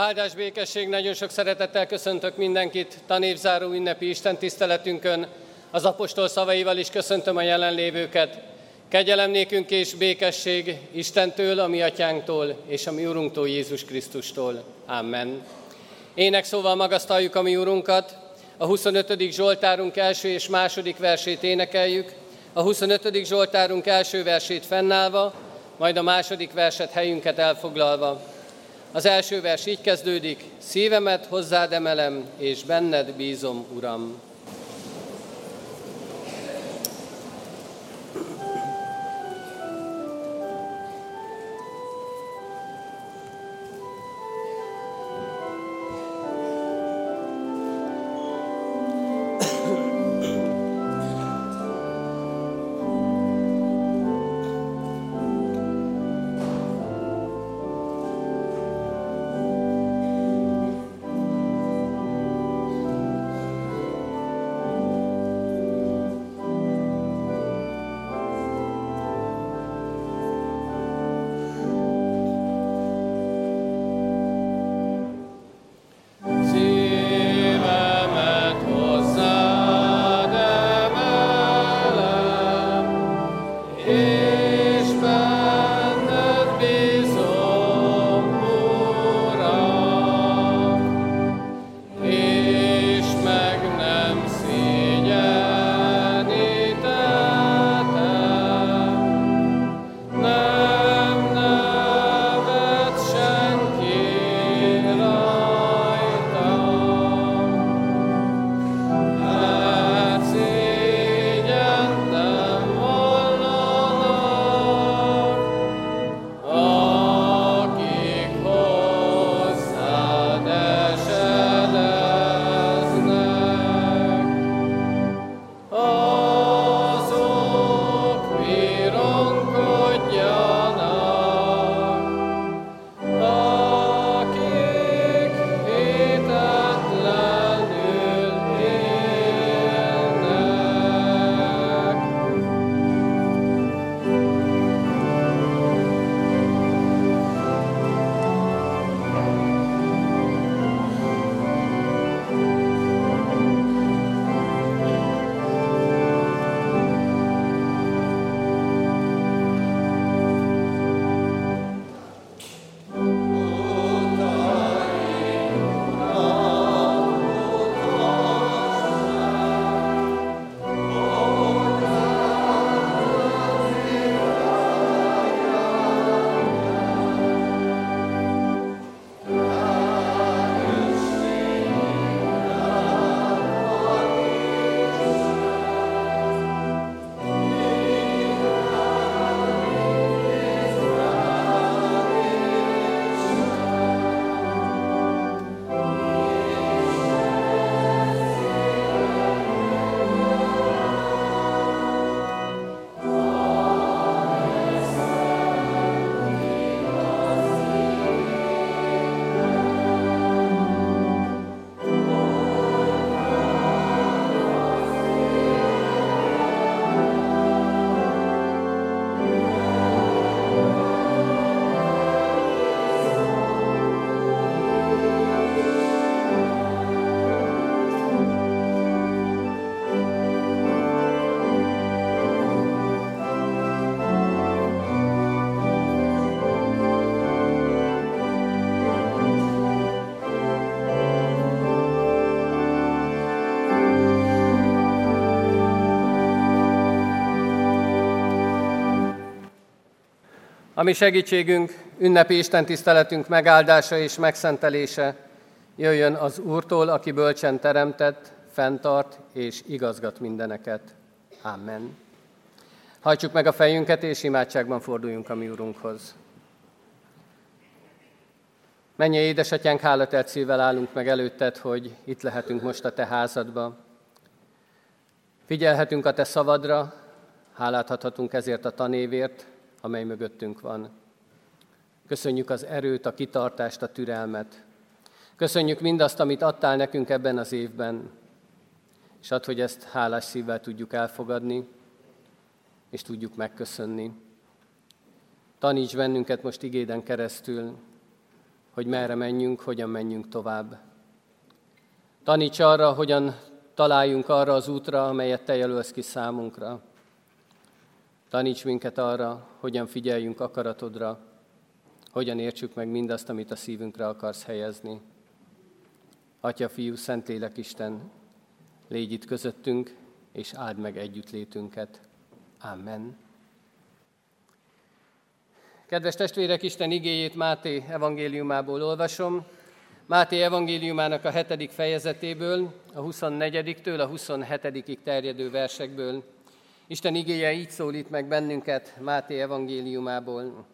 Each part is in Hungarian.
Áldás békesség, nagyon sok szeretettel köszöntök mindenkit tanévzáró ünnepi Isten tiszteletünkön. Az apostol szavaival is köszöntöm a jelenlévőket. Kegyelem nékünk és békesség Istentől, a mi atyánktól és a mi Urunktól, Jézus Krisztustól. Amen. Ének szóval magasztaljuk a mi Urunkat. A 25. Zsoltárunk első és második versét énekeljük. A 25. Zsoltárunk első versét fennállva, majd a második verset helyünket elfoglalva. Az első vers így kezdődik, szívemet hozzád emelem, és benned bízom, Uram. Ami segítségünk, ünnepi Isten tiszteletünk megáldása és megszentelése jöjjön az Úrtól, aki bölcsen teremtett, fenntart és igazgat mindeneket. Amen. Hajtsuk meg a fejünket, és imádságban forduljunk a mi Úrunkhoz. Menj, édesatyánk, hálatelt szívvel állunk meg előtted, hogy itt lehetünk most a te házadba. Figyelhetünk a te szavadra, hálát adhatunk ezért a tanévért, amely mögöttünk van. Köszönjük az erőt, a kitartást, a türelmet. Köszönjük mindazt, amit adtál nekünk ebben az évben, és add, hogy ezt hálás szívvel tudjuk elfogadni, és tudjuk megköszönni. Taníts bennünket most igéden keresztül, hogy merre menjünk, hogyan menjünk tovább. Taníts arra, hogyan találjunk arra az útra, amelyet Te jelölsz ki számunkra. Taníts minket arra, hogyan figyeljünk akaratodra, hogyan értsük meg mindazt, amit a szívünkre akarsz helyezni. Atya, Fiú, Szentlélek Isten, légy itt közöttünk, és áld meg együttlétünket. Amen. Kedves testvérek, Isten igéjét Máté evangéliumából olvasom. Máté evangéliumának a hetedik fejezetéből, a 24-től a 27 terjedő versekből. Isten igéje így szólít meg bennünket Máté evangéliumából.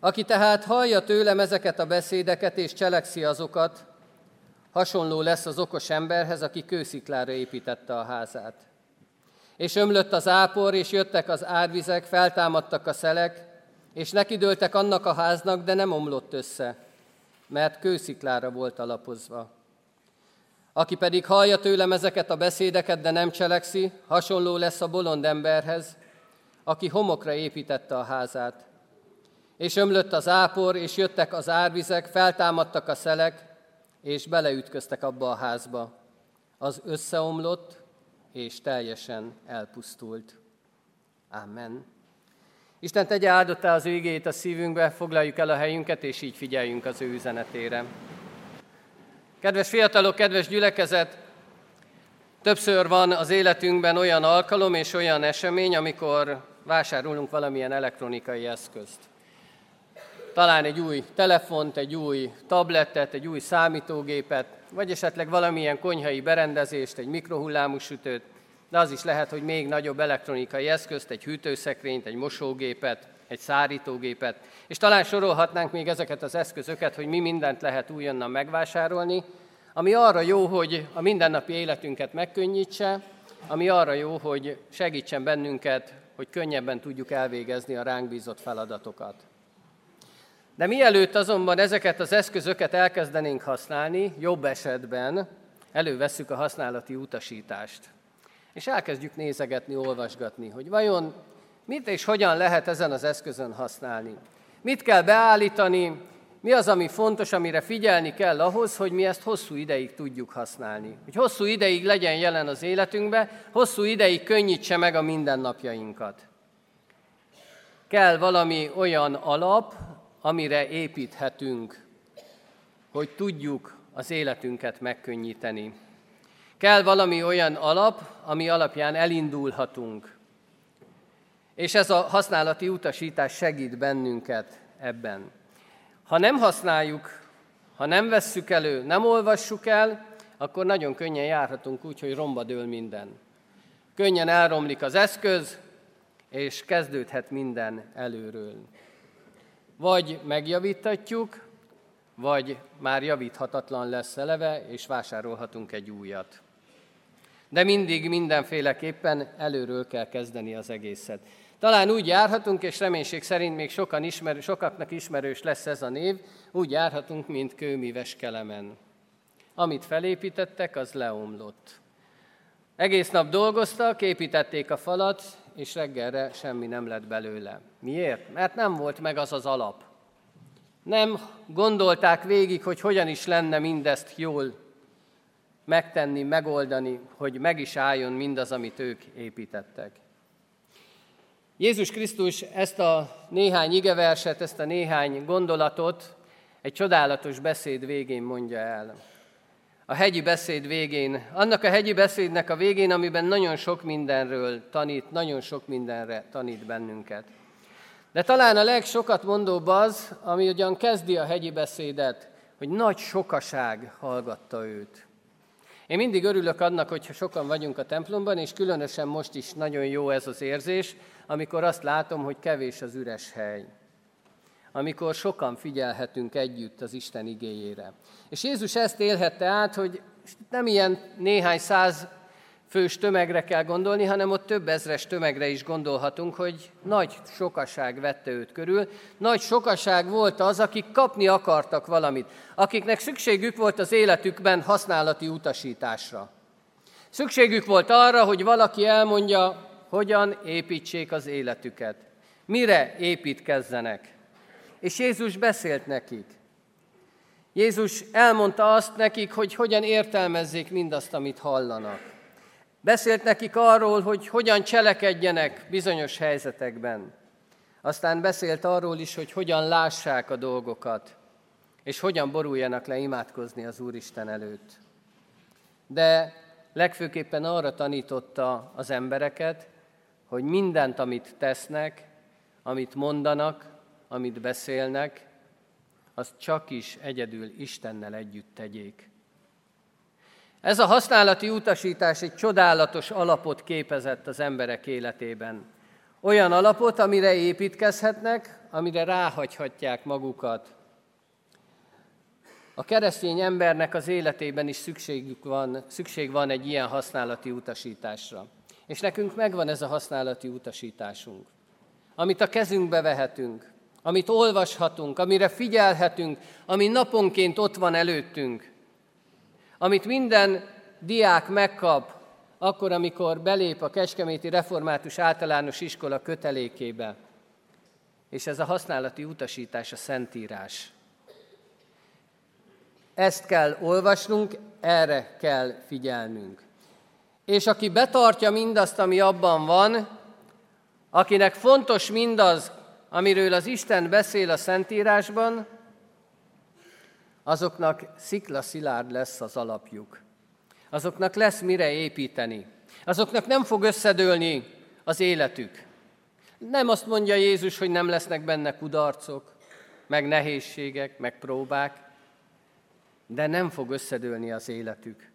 Aki tehát hallja tőlem ezeket a beszédeket és cselekszi azokat, hasonló lesz az okos emberhez, aki kősziklára építette a házát. És ömlött az ápor, és jöttek az árvizek, feltámadtak a szelek, és nekidőltek annak a háznak, de nem omlott össze, mert kősziklára volt alapozva. Aki pedig hallja tőlem ezeket a beszédeket, de nem cselekszi, hasonló lesz a bolond emberhez, aki homokra építette a házát. És ömlött az ápor, és jöttek az árvizek, feltámadtak a szelek, és beleütköztek abba a házba. Az összeomlott, és teljesen elpusztult. Amen. Isten tegye áldotta az ő a szívünkbe, foglaljuk el a helyünket, és így figyeljünk az ő üzenetére. Kedves fiatalok, kedves gyülekezet, többször van az életünkben olyan alkalom és olyan esemény, amikor vásárolunk valamilyen elektronikai eszközt. Talán egy új telefont, egy új tabletet, egy új számítógépet, vagy esetleg valamilyen konyhai berendezést, egy mikrohullámú sütőt, de az is lehet, hogy még nagyobb elektronikai eszközt, egy hűtőszekrényt, egy mosógépet, egy szárítógépet, és talán sorolhatnánk még ezeket az eszközöket, hogy mi mindent lehet újonnan megvásárolni, ami arra jó, hogy a mindennapi életünket megkönnyítse, ami arra jó, hogy segítsen bennünket, hogy könnyebben tudjuk elvégezni a ránk bízott feladatokat. De mielőtt azonban ezeket az eszközöket elkezdenénk használni, jobb esetben elővesszük a használati utasítást. És elkezdjük nézegetni, olvasgatni, hogy vajon mit és hogyan lehet ezen az eszközön használni. Mit kell beállítani, mi az, ami fontos, amire figyelni kell ahhoz, hogy mi ezt hosszú ideig tudjuk használni. Hogy hosszú ideig legyen jelen az életünkbe, hosszú ideig könnyítse meg a mindennapjainkat. Kell valami olyan alap, amire építhetünk, hogy tudjuk az életünket megkönnyíteni. Kell valami olyan alap, ami alapján elindulhatunk. És ez a használati utasítás segít bennünket ebben. Ha nem használjuk, ha nem vesszük elő, nem olvassuk el, akkor nagyon könnyen járhatunk úgy, hogy romba dől minden. Könnyen elromlik az eszköz, és kezdődhet minden előről. Vagy megjavítatjuk, vagy már javíthatatlan lesz eleve, és vásárolhatunk egy újat. De mindig mindenféleképpen előről kell kezdeni az egészet. Talán úgy járhatunk, és reménység szerint még sokan ismer, sokaknak ismerős lesz ez a név, úgy járhatunk, mint kőmíves kelemen. Amit felépítettek, az leomlott. Egész nap dolgoztak, építették a falat, és reggelre semmi nem lett belőle. Miért? Mert nem volt meg az az alap. Nem gondolták végig, hogy hogyan is lenne mindezt jól megtenni, megoldani, hogy meg is álljon mindaz, amit ők építettek. Jézus Krisztus ezt a néhány igeverset, ezt a néhány gondolatot egy csodálatos beszéd végén mondja el. A hegyi beszéd végén, annak a hegyi beszédnek a végén, amiben nagyon sok mindenről tanít, nagyon sok mindenre tanít bennünket. De talán a legsokat mondóbb az, ami ugyan kezdi a hegyi beszédet, hogy nagy sokaság hallgatta őt. Én mindig örülök annak, hogyha sokan vagyunk a templomban, és különösen most is nagyon jó ez az érzés, amikor azt látom, hogy kevés az üres hely. Amikor sokan figyelhetünk együtt az Isten igéjére. És Jézus ezt élhette át, hogy nem ilyen néhány száz fős tömegre kell gondolni, hanem ott több ezres tömegre is gondolhatunk, hogy nagy sokaság vette őt körül. Nagy sokaság volt az, akik kapni akartak valamit, akiknek szükségük volt az életükben használati utasításra. Szükségük volt arra, hogy valaki elmondja, hogyan építsék az életüket, mire építkezzenek. És Jézus beszélt nekik. Jézus elmondta azt nekik, hogy hogyan értelmezzék mindazt, amit hallanak. Beszélt nekik arról, hogy hogyan cselekedjenek bizonyos helyzetekben. Aztán beszélt arról is, hogy hogyan lássák a dolgokat, és hogyan boruljanak le imádkozni az Úristen előtt. De legfőképpen arra tanította az embereket, hogy mindent, amit tesznek, amit mondanak, amit beszélnek, azt csak is egyedül Istennel együtt tegyék. Ez a használati utasítás egy csodálatos alapot képezett az emberek életében. Olyan alapot, amire építkezhetnek, amire ráhagyhatják magukat. A keresztény embernek az életében is szükségük van, szükség van egy ilyen használati utasításra. És nekünk megvan ez a használati utasításunk, amit a kezünkbe vehetünk, amit olvashatunk, amire figyelhetünk, ami naponként ott van előttünk, amit minden diák megkap, akkor, amikor belép a Kecskeméti Református Általános Iskola kötelékébe. És ez a használati utasítás, a Szentírás. Ezt kell olvasnunk, erre kell figyelnünk. És aki betartja mindazt, ami abban van, akinek fontos mindaz, amiről az Isten beszél a Szentírásban, azoknak szikla szilárd lesz az alapjuk. Azoknak lesz mire építeni. Azoknak nem fog összedőlni az életük. Nem azt mondja Jézus, hogy nem lesznek benne kudarcok, meg nehézségek, meg próbák, de nem fog összedőlni az életük.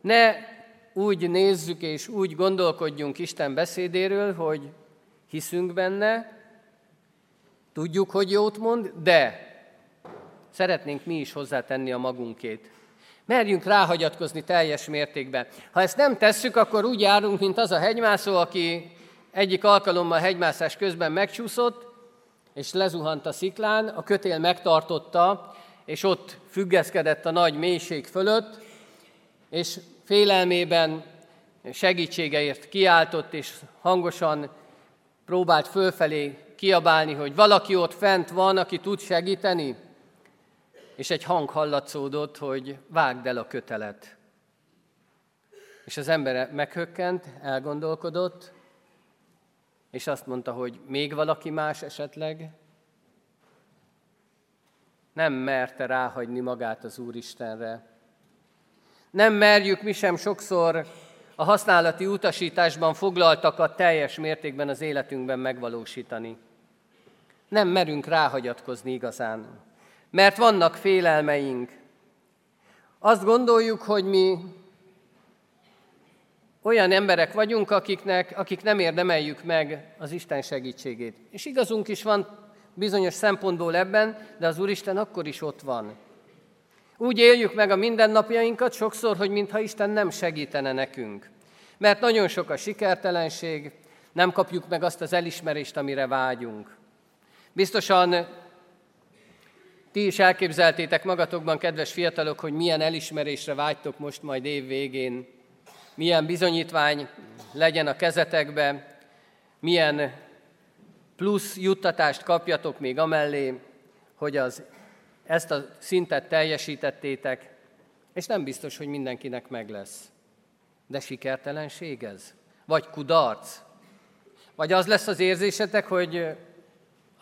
Ne úgy nézzük és úgy gondolkodjunk Isten beszédéről, hogy hiszünk benne, tudjuk, hogy jót mond, de szeretnénk mi is hozzátenni a magunkét. Merjünk ráhagyatkozni teljes mértékben. Ha ezt nem tesszük, akkor úgy járunk, mint az a hegymászó, aki egyik alkalommal hegymászás közben megcsúszott, és lezuhant a sziklán, a kötél megtartotta, és ott függeszkedett a nagy mélység fölött, és félelmében segítségeért kiáltott, és hangosan próbált fölfelé kiabálni, hogy valaki ott fent van, aki tud segíteni és egy hang hallatszódott, hogy vágd el a kötelet. És az ember meghökkent, elgondolkodott, és azt mondta, hogy még valaki más esetleg nem merte ráhagyni magát az Úristenre. Nem merjük mi sem sokszor a használati utasításban foglaltakat teljes mértékben az életünkben megvalósítani. Nem merünk ráhagyatkozni igazán mert vannak félelmeink. Azt gondoljuk, hogy mi olyan emberek vagyunk, akiknek, akik nem érdemeljük meg az Isten segítségét. És igazunk is van bizonyos szempontból ebben, de az Úristen akkor is ott van. Úgy éljük meg a mindennapjainkat sokszor, hogy mintha Isten nem segítene nekünk. Mert nagyon sok a sikertelenség, nem kapjuk meg azt az elismerést, amire vágyunk. Biztosan ti is elképzeltétek magatokban, kedves fiatalok, hogy milyen elismerésre vágytok most majd év végén, milyen bizonyítvány legyen a kezetekbe, milyen plusz juttatást kapjatok még amellé, hogy az, ezt a szintet teljesítettétek, és nem biztos, hogy mindenkinek meg lesz. De sikertelenség ez? Vagy kudarc? Vagy az lesz az érzésetek, hogy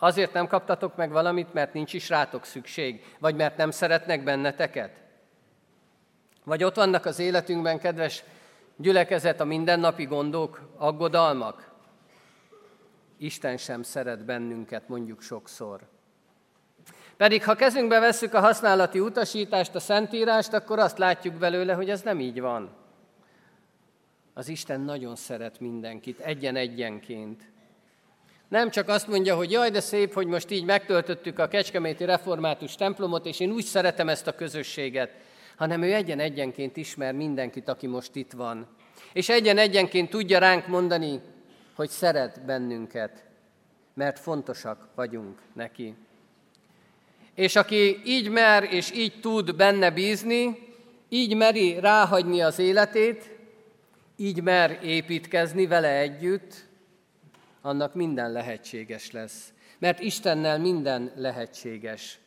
Azért nem kaptatok meg valamit, mert nincs is rátok szükség, vagy mert nem szeretnek benneteket? Vagy ott vannak az életünkben, kedves gyülekezet, a mindennapi gondok, aggodalmak? Isten sem szeret bennünket, mondjuk sokszor. Pedig ha kezünkbe vesszük a használati utasítást, a Szentírást, akkor azt látjuk belőle, hogy ez nem így van. Az Isten nagyon szeret mindenkit, egyen-egyenként. Nem csak azt mondja, hogy jaj, de szép, hogy most így megtöltöttük a Kecskeméti Református templomot, és én úgy szeretem ezt a közösséget, hanem ő egyen-egyenként ismer mindenkit, aki most itt van. És egyen-egyenként tudja ránk mondani, hogy szeret bennünket, mert fontosak vagyunk neki. És aki így mer és így tud benne bízni, így meri ráhagyni az életét, így mer építkezni vele együtt, annak minden lehetséges lesz. Mert Istennel minden lehetséges.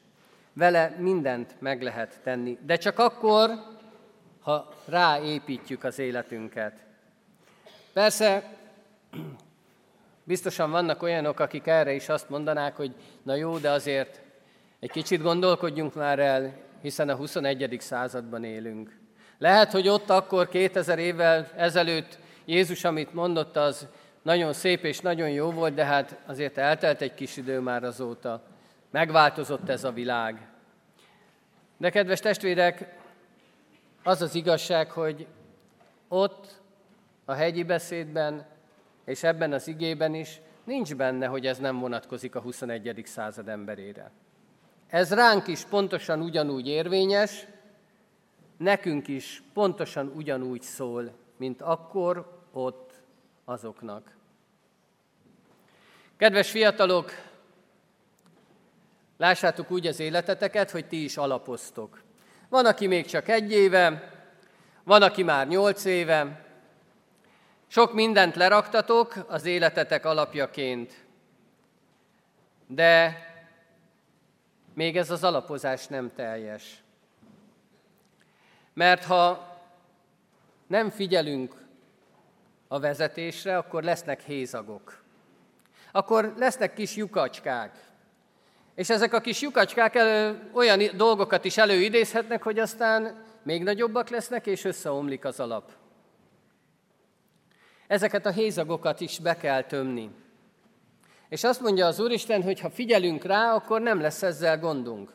Vele mindent meg lehet tenni, de csak akkor, ha ráépítjük az életünket. Persze, biztosan vannak olyanok, akik erre is azt mondanák, hogy na jó, de azért egy kicsit gondolkodjunk már el, hiszen a 21. században élünk. Lehet, hogy ott akkor 2000 évvel ezelőtt Jézus, amit mondott, az nagyon szép és nagyon jó volt, de hát azért eltelt egy kis idő már azóta. Megváltozott ez a világ. De kedves testvérek, az az igazság, hogy ott a hegyi beszédben és ebben az igében is nincs benne, hogy ez nem vonatkozik a 21. század emberére. Ez ránk is pontosan ugyanúgy érvényes, nekünk is pontosan ugyanúgy szól, mint akkor ott azoknak. Kedves fiatalok, lássátok úgy az életeteket, hogy ti is alapoztok. Van, aki még csak egy éve, van, aki már nyolc éve, sok mindent leraktatok az életetek alapjaként, de még ez az alapozás nem teljes. Mert ha nem figyelünk a vezetésre, akkor lesznek hézagok. Akkor lesznek kis lyukacskák. És ezek a kis lyukacskák elő, olyan dolgokat is előidézhetnek, hogy aztán még nagyobbak lesznek, és összeomlik az alap. Ezeket a hézagokat is be kell tömni. És azt mondja az Úristen, hogy ha figyelünk rá, akkor nem lesz ezzel gondunk.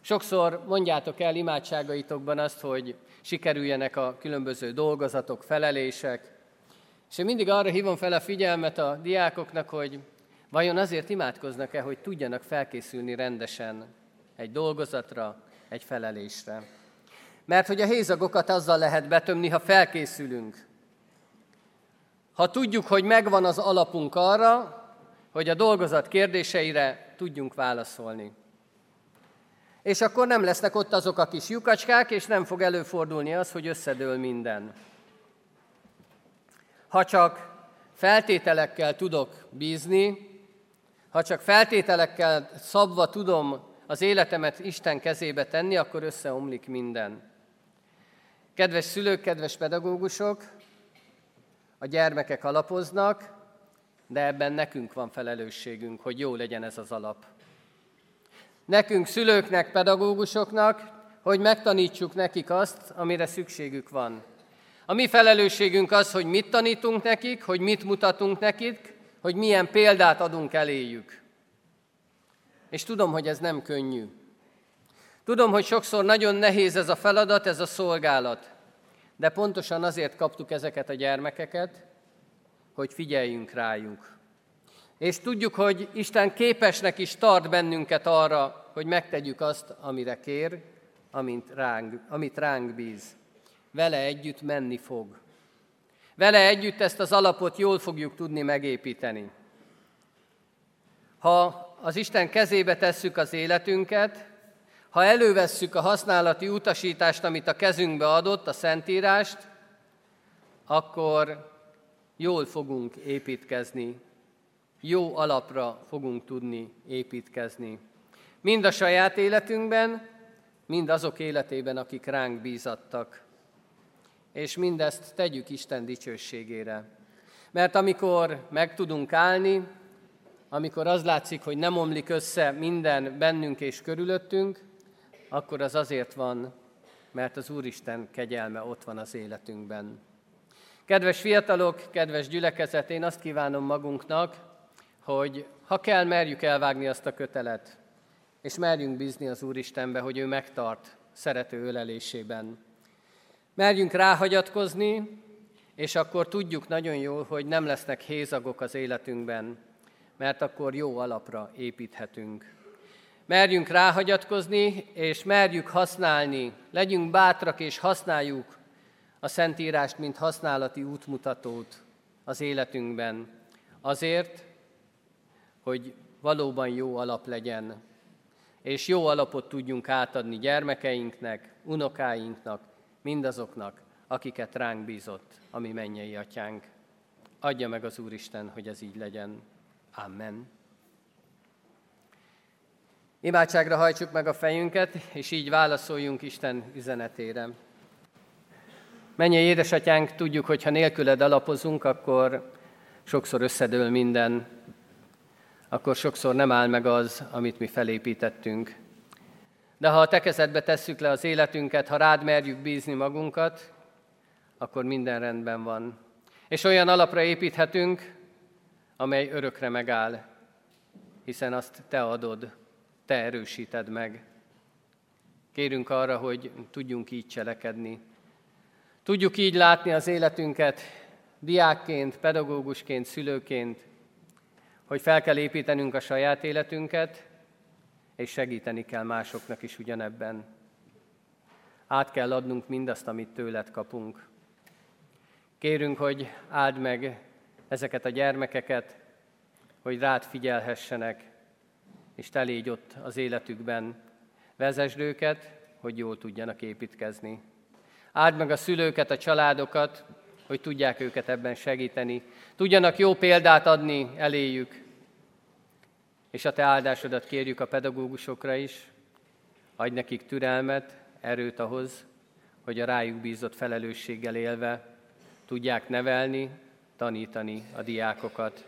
Sokszor mondjátok el imádságaitokban azt, hogy sikerüljenek a különböző dolgozatok, felelések. És én mindig arra hívom fel a figyelmet a diákoknak, hogy vajon azért imádkoznak-e, hogy tudjanak felkészülni rendesen egy dolgozatra, egy felelésre. Mert hogy a hézagokat azzal lehet betömni, ha felkészülünk. Ha tudjuk, hogy megvan az alapunk arra, hogy a dolgozat kérdéseire tudjunk válaszolni és akkor nem lesznek ott azok a kis lyukacskák, és nem fog előfordulni az, hogy összedől minden. Ha csak feltételekkel tudok bízni, ha csak feltételekkel szabva tudom az életemet Isten kezébe tenni, akkor összeomlik minden. Kedves szülők, kedves pedagógusok, a gyermekek alapoznak, de ebben nekünk van felelősségünk, hogy jó legyen ez az alap nekünk, szülőknek, pedagógusoknak, hogy megtanítsuk nekik azt, amire szükségük van. A mi felelősségünk az, hogy mit tanítunk nekik, hogy mit mutatunk nekik, hogy milyen példát adunk eléjük. És tudom, hogy ez nem könnyű. Tudom, hogy sokszor nagyon nehéz ez a feladat, ez a szolgálat. De pontosan azért kaptuk ezeket a gyermekeket, hogy figyeljünk rájuk. És tudjuk, hogy Isten képesnek is tart bennünket arra, hogy megtegyük azt, amire kér, amint ránk, amit ránk bíz. Vele együtt menni fog. Vele együtt ezt az alapot jól fogjuk tudni megépíteni. Ha az Isten kezébe tesszük az életünket, ha elővesszük a használati utasítást, amit a kezünkbe adott, a Szentírást, akkor jól fogunk építkezni jó alapra fogunk tudni építkezni. Mind a saját életünkben, mind azok életében, akik ránk bízattak. És mindezt tegyük Isten dicsőségére. Mert amikor meg tudunk állni, amikor az látszik, hogy nem omlik össze minden bennünk és körülöttünk, akkor az azért van, mert az Úristen kegyelme ott van az életünkben. Kedves fiatalok, kedves gyülekezet, én azt kívánom magunknak, hogy ha kell, merjük elvágni azt a kötelet, és merjünk bízni az Úristenbe, hogy ő megtart szerető ölelésében. Merjünk ráhagyatkozni, és akkor tudjuk nagyon jól, hogy nem lesznek hézagok az életünkben, mert akkor jó alapra építhetünk. Merjünk ráhagyatkozni, és merjük használni, legyünk bátrak és használjuk a Szentírást, mint használati útmutatót az életünkben. Azért, hogy valóban jó alap legyen, és jó alapot tudjunk átadni gyermekeinknek, unokáinknak, mindazoknak, akiket ránk bízott, ami mennyei atyánk. Adja meg az Úristen, hogy ez így legyen. Amen. Imádságra hajtsuk meg a fejünket, és így válaszoljunk Isten üzenetére. Mennyi édesatyánk, tudjuk, hogy ha nélküled alapozunk, akkor sokszor összedől minden, akkor sokszor nem áll meg az, amit mi felépítettünk. De ha a te kezedbe tesszük le az életünket, ha rád merjük bízni magunkat, akkor minden rendben van. És olyan alapra építhetünk, amely örökre megáll, hiszen azt te adod, te erősíted meg. Kérünk arra, hogy tudjunk így cselekedni. Tudjuk így látni az életünket diákként, pedagógusként, szülőként, hogy fel kell építenünk a saját életünket, és segíteni kell másoknak is ugyanebben. Át kell adnunk mindazt, amit tőled kapunk. Kérünk, hogy áld meg ezeket a gyermekeket, hogy rád figyelhessenek, és te légy ott az életükben. Vezesd őket, hogy jól tudjanak építkezni. Áld meg a szülőket, a családokat, hogy tudják őket ebben segíteni. Tudjanak jó példát adni eléjük. És a te áldásodat kérjük a pedagógusokra is. Adj nekik türelmet, erőt ahhoz, hogy a rájuk bízott felelősséggel élve tudják nevelni, tanítani a diákokat.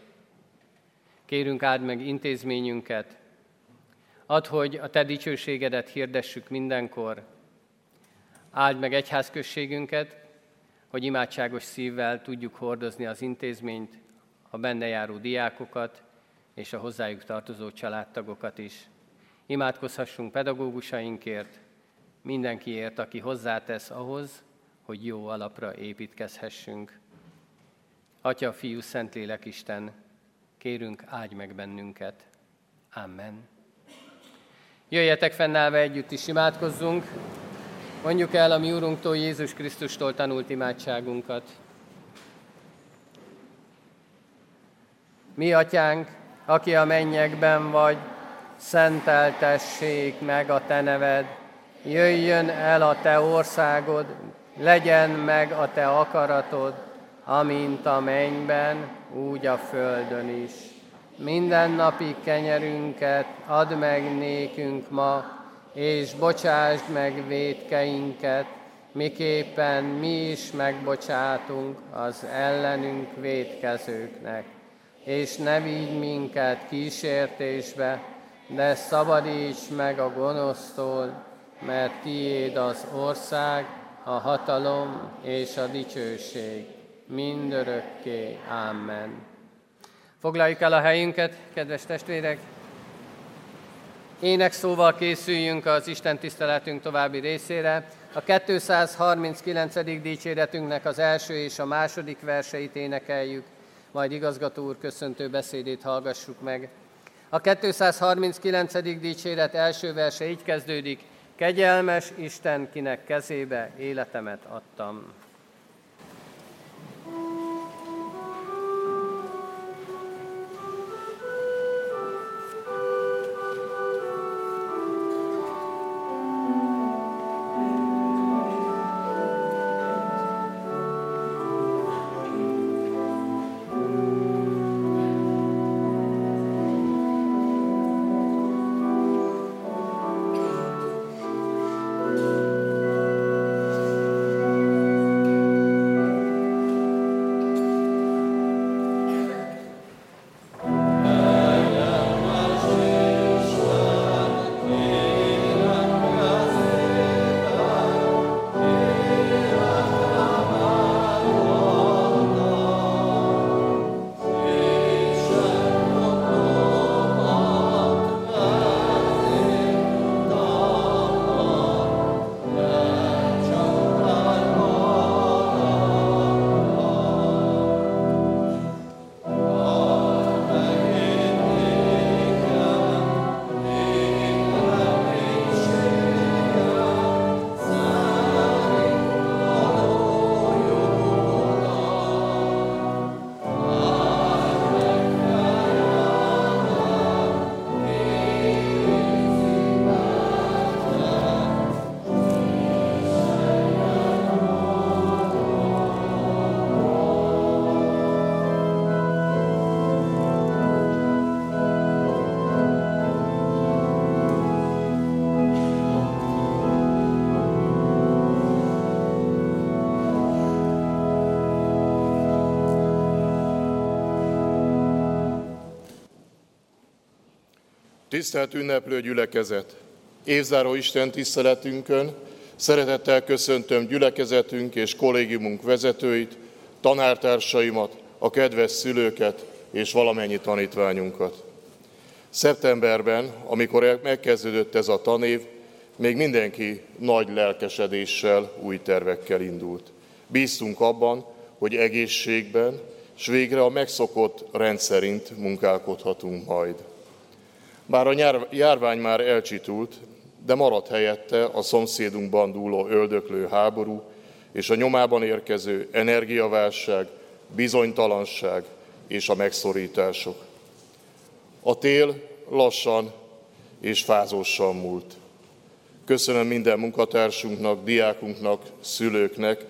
Kérünk áld meg intézményünket, add, hogy a Te dicsőségedet hirdessük mindenkor, áld meg egyházközségünket, hogy imádságos szívvel tudjuk hordozni az intézményt, a benne járó diákokat és a hozzájuk tartozó családtagokat is. Imádkozhassunk pedagógusainkért, mindenkiért, aki hozzátesz ahhoz, hogy jó alapra építkezhessünk. Atya, Fiú, Szentlélek Isten, kérünk, áldj meg bennünket. Amen. Jöjjetek fennállva együtt is imádkozzunk. Mondjuk el a mi Úrunktól, Jézus Krisztustól tanult imádságunkat. Mi, Atyánk, aki a mennyekben vagy, szenteltessék meg a Te neved, jöjjön el a Te országod, legyen meg a Te akaratod, amint a mennyben, úgy a földön is. Minden napi kenyerünket add meg nékünk ma, és bocsásd meg védkeinket, miképpen mi is megbocsátunk az ellenünk védkezőknek. És ne vigy minket kísértésbe, de szabadíts meg a gonosztól, mert tiéd az ország, a hatalom és a dicsőség mindörökké. Amen. Foglaljuk el a helyünket, kedves testvérek! Ének szóval készüljünk az Isten tiszteletünk további részére. A 239. dicséretünknek az első és a második verseit énekeljük, majd igazgató úr köszöntő beszédét hallgassuk meg. A 239. dicséret első verse így kezdődik, Kegyelmes Isten, kinek kezébe életemet adtam. Tisztelt ünneplő gyülekezet! Évzáró Isten tiszteletünkön szeretettel köszöntöm gyülekezetünk és kollégiumunk vezetőit, tanártársaimat, a kedves szülőket és valamennyi tanítványunkat. Szeptemberben, amikor megkezdődött ez a tanév, még mindenki nagy lelkesedéssel, új tervekkel indult. Bíztunk abban, hogy egészségben, és végre a megszokott rendszerint munkálkodhatunk majd. Bár a járvány már elcsitult, de maradt helyette a szomszédunkban dúló öldöklő háború és a nyomában érkező energiaválság, bizonytalanság és a megszorítások. A tél lassan és fázósan múlt. Köszönöm minden munkatársunknak, diákunknak, szülőknek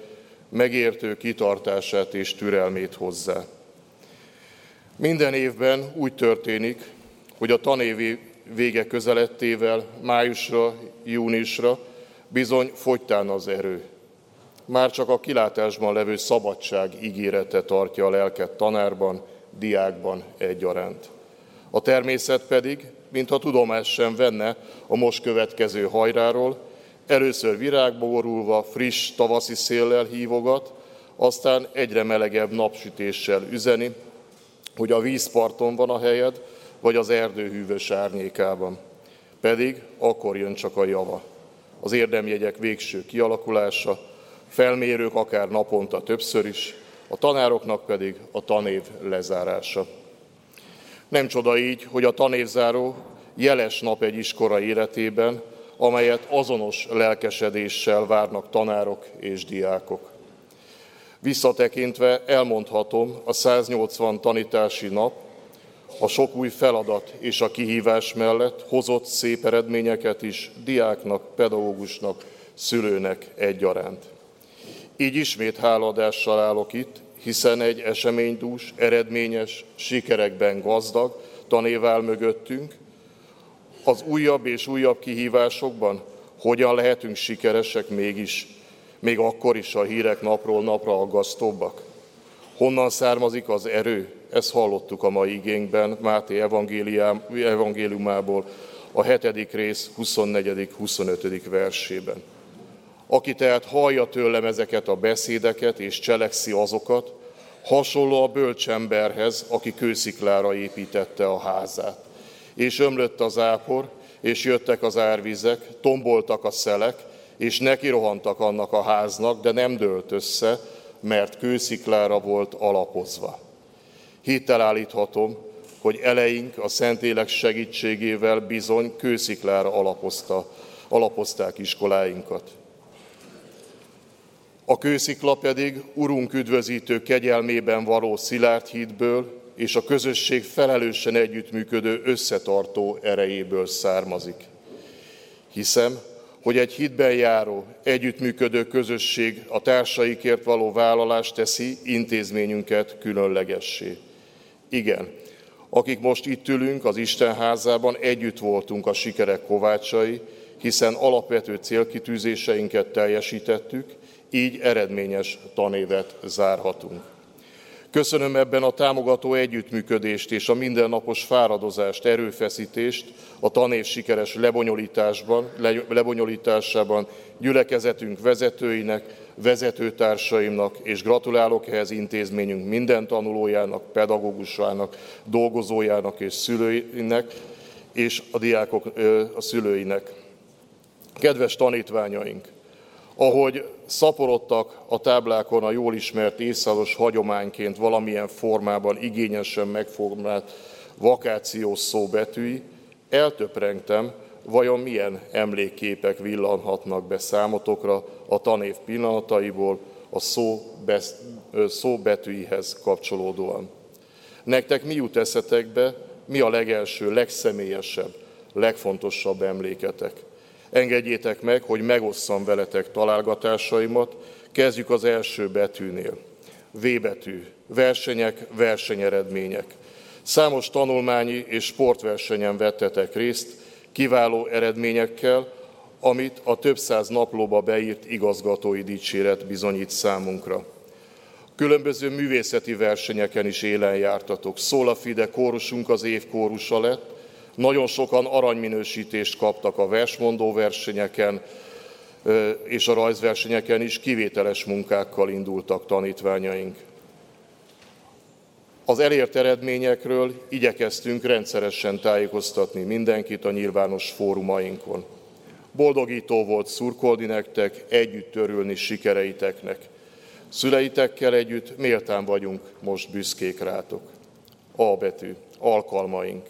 megértő kitartását és türelmét hozzá. Minden évben úgy történik, hogy a tanévi vége közelettével májusra, júniusra bizony fogytán az erő. Már csak a kilátásban levő szabadság ígérete tartja a lelket tanárban, diákban egyaránt. A természet pedig, mintha tudomás sem venne a most következő hajráról, először virágba borulva, friss tavaszi széllel hívogat, aztán egyre melegebb napsütéssel üzeni, hogy a vízparton van a helyed, vagy az erdő hűvös árnyékában. Pedig akkor jön csak a java. Az érdemjegyek végső kialakulása, felmérők akár naponta többször is, a tanároknak pedig a tanév lezárása. Nem csoda így, hogy a tanévzáró jeles nap egy iskola életében, amelyet azonos lelkesedéssel várnak tanárok és diákok. Visszatekintve elmondhatom, a 180 tanítási nap a sok új feladat és a kihívás mellett hozott szép eredményeket is diáknak, pedagógusnak, szülőnek egyaránt. Így ismét háladással állok itt, hiszen egy eseménydús, eredményes, sikerekben gazdag tanév áll mögöttünk. Az újabb és újabb kihívásokban hogyan lehetünk sikeresek mégis, még akkor is a hírek napról napra aggasztóbbak? Honnan származik az erő? Ezt hallottuk a mai igénkben Máté evangéliumából, a hetedik rész 24.-25. versében. Aki tehát hallja tőlem ezeket a beszédeket és cselekszi azokat, hasonló a bölcsemberhez, aki kősziklára építette a házát. És ömlött az ápor, és jöttek az árvizek, tomboltak a szelek, és neki rohantak annak a háznak, de nem dőlt össze, mert kősziklára volt alapozva. Hittel állíthatom, hogy eleink a Szentlélek segítségével bizony kősziklára alapozta, alapozták iskoláinkat. A kőszikla pedig Urunk üdvözítő kegyelmében való szilárd hídből és a közösség felelősen együttműködő összetartó erejéből származik. Hiszem, hogy egy hitben járó, együttműködő közösség a társaikért való vállalást teszi intézményünket különlegessé. Igen, akik most itt ülünk az Isten házában, együtt voltunk a sikerek kovácsai, hiszen alapvető célkitűzéseinket teljesítettük, így eredményes tanévet zárhatunk. Köszönöm ebben a támogató együttműködést és a mindennapos fáradozást, erőfeszítést a tanév sikeres lebonyolításban, lebonyolításában gyülekezetünk vezetőinek, vezetőtársaimnak, és gratulálok ehhez intézményünk minden tanulójának, pedagógusának, dolgozójának és szülőinek, és a diákok a szülőinek. Kedves tanítványaink! ahogy szaporodtak a táblákon a jól ismert évszázados hagyományként valamilyen formában igényesen megformált vakációs szó betűi, eltöprengtem, vajon milyen emlékképek villanhatnak be számotokra a tanév pillanataiból a szó, besz, betűihez kapcsolódóan. Nektek mi jut eszetekbe, mi a legelső, legszemélyesebb, legfontosabb emléketek? Engedjétek meg, hogy megosszam veletek találgatásaimat. Kezdjük az első betűnél. V betű. Versenyek, versenyeredmények. Számos tanulmányi és sportversenyen vettetek részt, kiváló eredményekkel, amit a több száz naplóba beírt igazgatói dicséret bizonyít számunkra. Különböző művészeti versenyeken is élen jártatok. Szól a Fide kórusunk az év kórusa lett, Nagyon sokan aranyminősítést kaptak a versmondó versenyeken, és a rajzversenyeken is kivételes munkákkal indultak tanítványaink. Az elért eredményekről igyekeztünk rendszeresen tájékoztatni mindenkit a nyilvános fórumainkon. Boldogító volt szurkolni nektek, együtt örülni sikereiteknek. Szüleitekkel együtt méltán vagyunk most büszkék rátok. A betű, alkalmaink.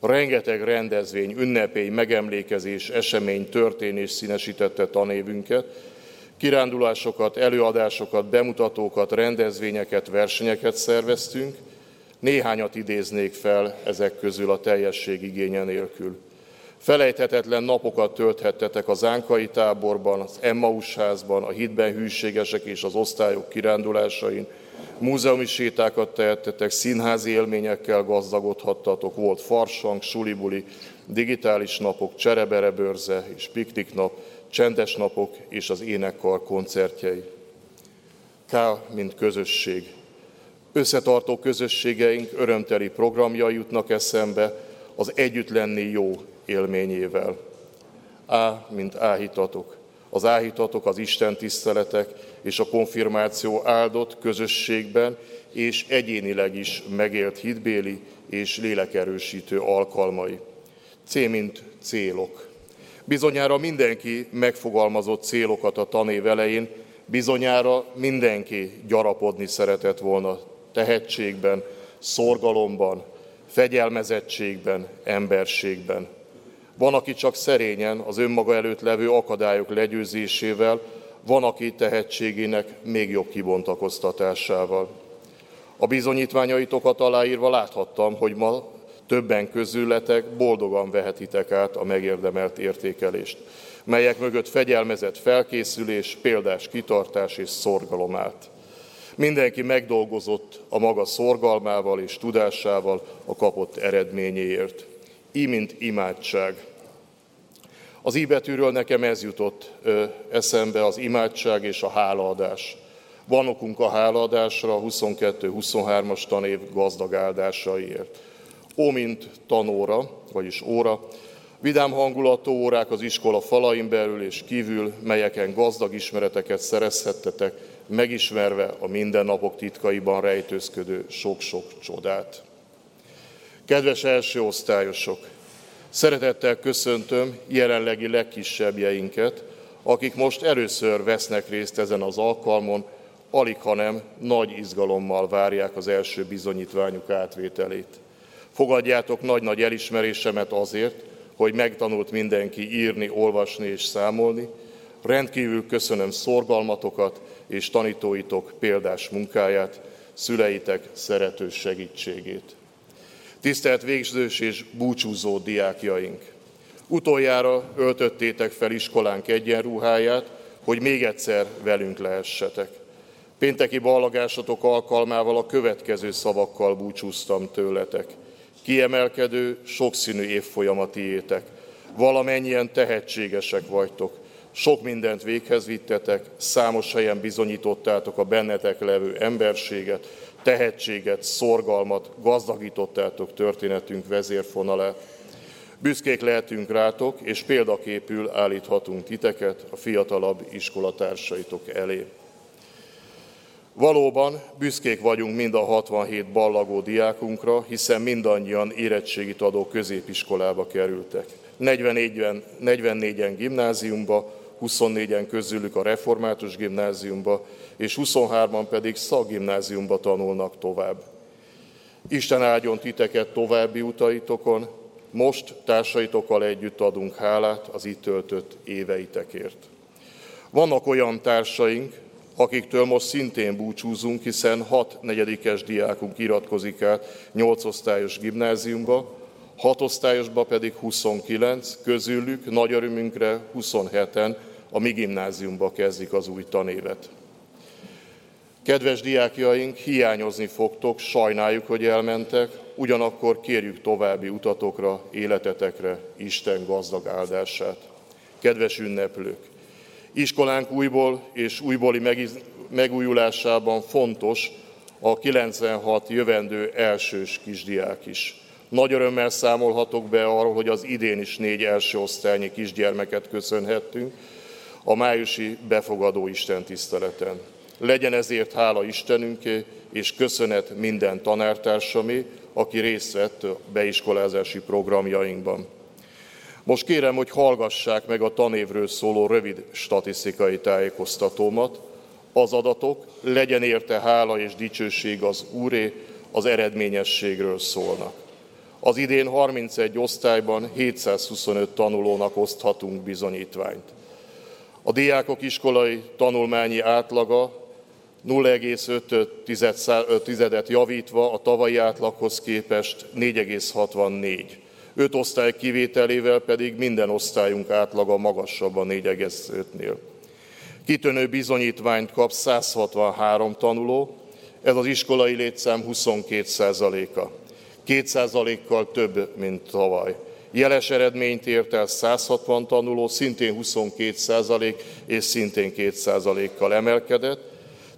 Rengeteg rendezvény, ünnepély, megemlékezés, esemény, történés színesítette tanévünket, kirándulásokat, előadásokat, bemutatókat, rendezvényeket, versenyeket szerveztünk, néhányat idéznék fel ezek közül a teljesség igénye nélkül. Felejthetetlen napokat tölthettetek az Ánkai táborban, az Emmaus házban, a hitben hűségesek és az osztályok kirándulásain, múzeumi sétákat tehettetek, színházi élményekkel gazdagodhattatok, volt farsang, sulibuli, digitális napok, cserebere bőrze és pikniknap, csendes napok és az énekkar koncertjei. K, mint közösség. Összetartó közösségeink örömteli programjai jutnak eszembe az együtt lenni jó élményével. A, mint áhítatok. Az áhítatok az Isten tiszteletek és a konfirmáció áldott közösségben és egyénileg is megélt hitbéli és lélekerősítő alkalmai. C, mint célok. Bizonyára mindenki megfogalmazott célokat a tanév elején, bizonyára mindenki gyarapodni szeretett volna tehetségben, szorgalomban, fegyelmezettségben, emberségben. Van, aki csak szerényen az önmaga előtt levő akadályok legyőzésével, van, aki tehetségének még jobb kibontakoztatásával. A bizonyítványaitokat aláírva láthattam, hogy ma többen közületek boldogan vehetitek át a megérdemelt értékelést, melyek mögött fegyelmezett felkészülés, példás kitartás és szorgalom állt. Mindenki megdolgozott a maga szorgalmával és tudásával a kapott eredményéért. Így, mint imádság. Az íbetűről nekem ez jutott eszembe, az imádság és a hálaadás. Van okunk a hálaadásra a 22-23-as tanév gazdag áldásaiért. Ó, mint tanóra, vagyis óra, vidám hangulatú órák az iskola falain belül és kívül, melyeken gazdag ismereteket szerezhettetek, megismerve a mindennapok titkaiban rejtőzködő sok-sok csodát. Kedves első osztályosok, szeretettel köszöntöm jelenlegi legkisebbjeinket, akik most először vesznek részt ezen az alkalmon, alig hanem nagy izgalommal várják az első bizonyítványuk átvételét. Fogadjátok nagy-nagy elismerésemet azért, hogy megtanult mindenki írni, olvasni és számolni. Rendkívül köszönöm szorgalmatokat és tanítóitok példás munkáját, szüleitek szerető segítségét. Tisztelt végzős és búcsúzó diákjaink! Utoljára öltöttétek fel iskolánk egyenruháját, hogy még egyszer velünk lehessetek. Pénteki ballagásatok alkalmával a következő szavakkal búcsúztam tőletek. Kiemelkedő, sokszínű évfolyamatiétek. Valamennyien tehetségesek vagytok. Sok mindent véghez vittetek, számos helyen bizonyítottátok a bennetek levő emberséget, tehetséget, szorgalmat, gazdagítottátok történetünk vezérfonalát. Büszkék lehetünk rátok, és példaképül állíthatunk titeket a fiatalabb iskolatársaitok elé. Valóban büszkék vagyunk mind a 67 ballagó diákunkra, hiszen mindannyian érettségit adó középiskolába kerültek. 44-en, 44-en gimnáziumba, 24-en közülük a református gimnáziumba, és 23-an pedig szaggimnáziumba tanulnak tovább. Isten áldjon titeket további utaitokon, most társaitokkal együtt adunk hálát az itt töltött éveitekért. Vannak olyan társaink, akiktől most szintén búcsúzunk, hiszen hat negyedikes diákunk iratkozik át nyolc osztályos gimnáziumba, hat osztályosba pedig 29, közülük nagy örömünkre 27-en a mi gimnáziumba kezdik az új tanévet. Kedves diákjaink, hiányozni fogtok, sajnáljuk, hogy elmentek, ugyanakkor kérjük további utatokra, életetekre Isten gazdag áldását. Kedves ünneplők, iskolánk újból és újbóli megújulásában fontos a 96 jövendő elsős kisdiák is. Nagy örömmel számolhatok be arról, hogy az idén is négy első osztálynyi kisgyermeket köszönhettünk a májusi befogadó Isten tiszteleten. Legyen ezért hála Istenünké, és köszönet minden tanártársamé, aki részt vett a beiskolázási programjainkban. Most kérem, hogy hallgassák meg a tanévről szóló rövid statisztikai tájékoztatómat. Az adatok, legyen érte hála és dicsőség az Úré, az eredményességről szólnak. Az idén 31 osztályban 725 tanulónak oszthatunk bizonyítványt. A diákok iskolai tanulmányi átlaga 0,5-et javítva a tavalyi átlaghoz képest 4,64. Öt osztály kivételével pedig minden osztályunk átlaga magasabb a 4,5-nél. Kitönő bizonyítványt kap 163 tanuló, ez az iskolai létszám 22% a 2% kal több, mint tavaly. Jeles eredményt ért el 160 tanuló, szintén 22 százalék és szintén 2 százalékkal emelkedett,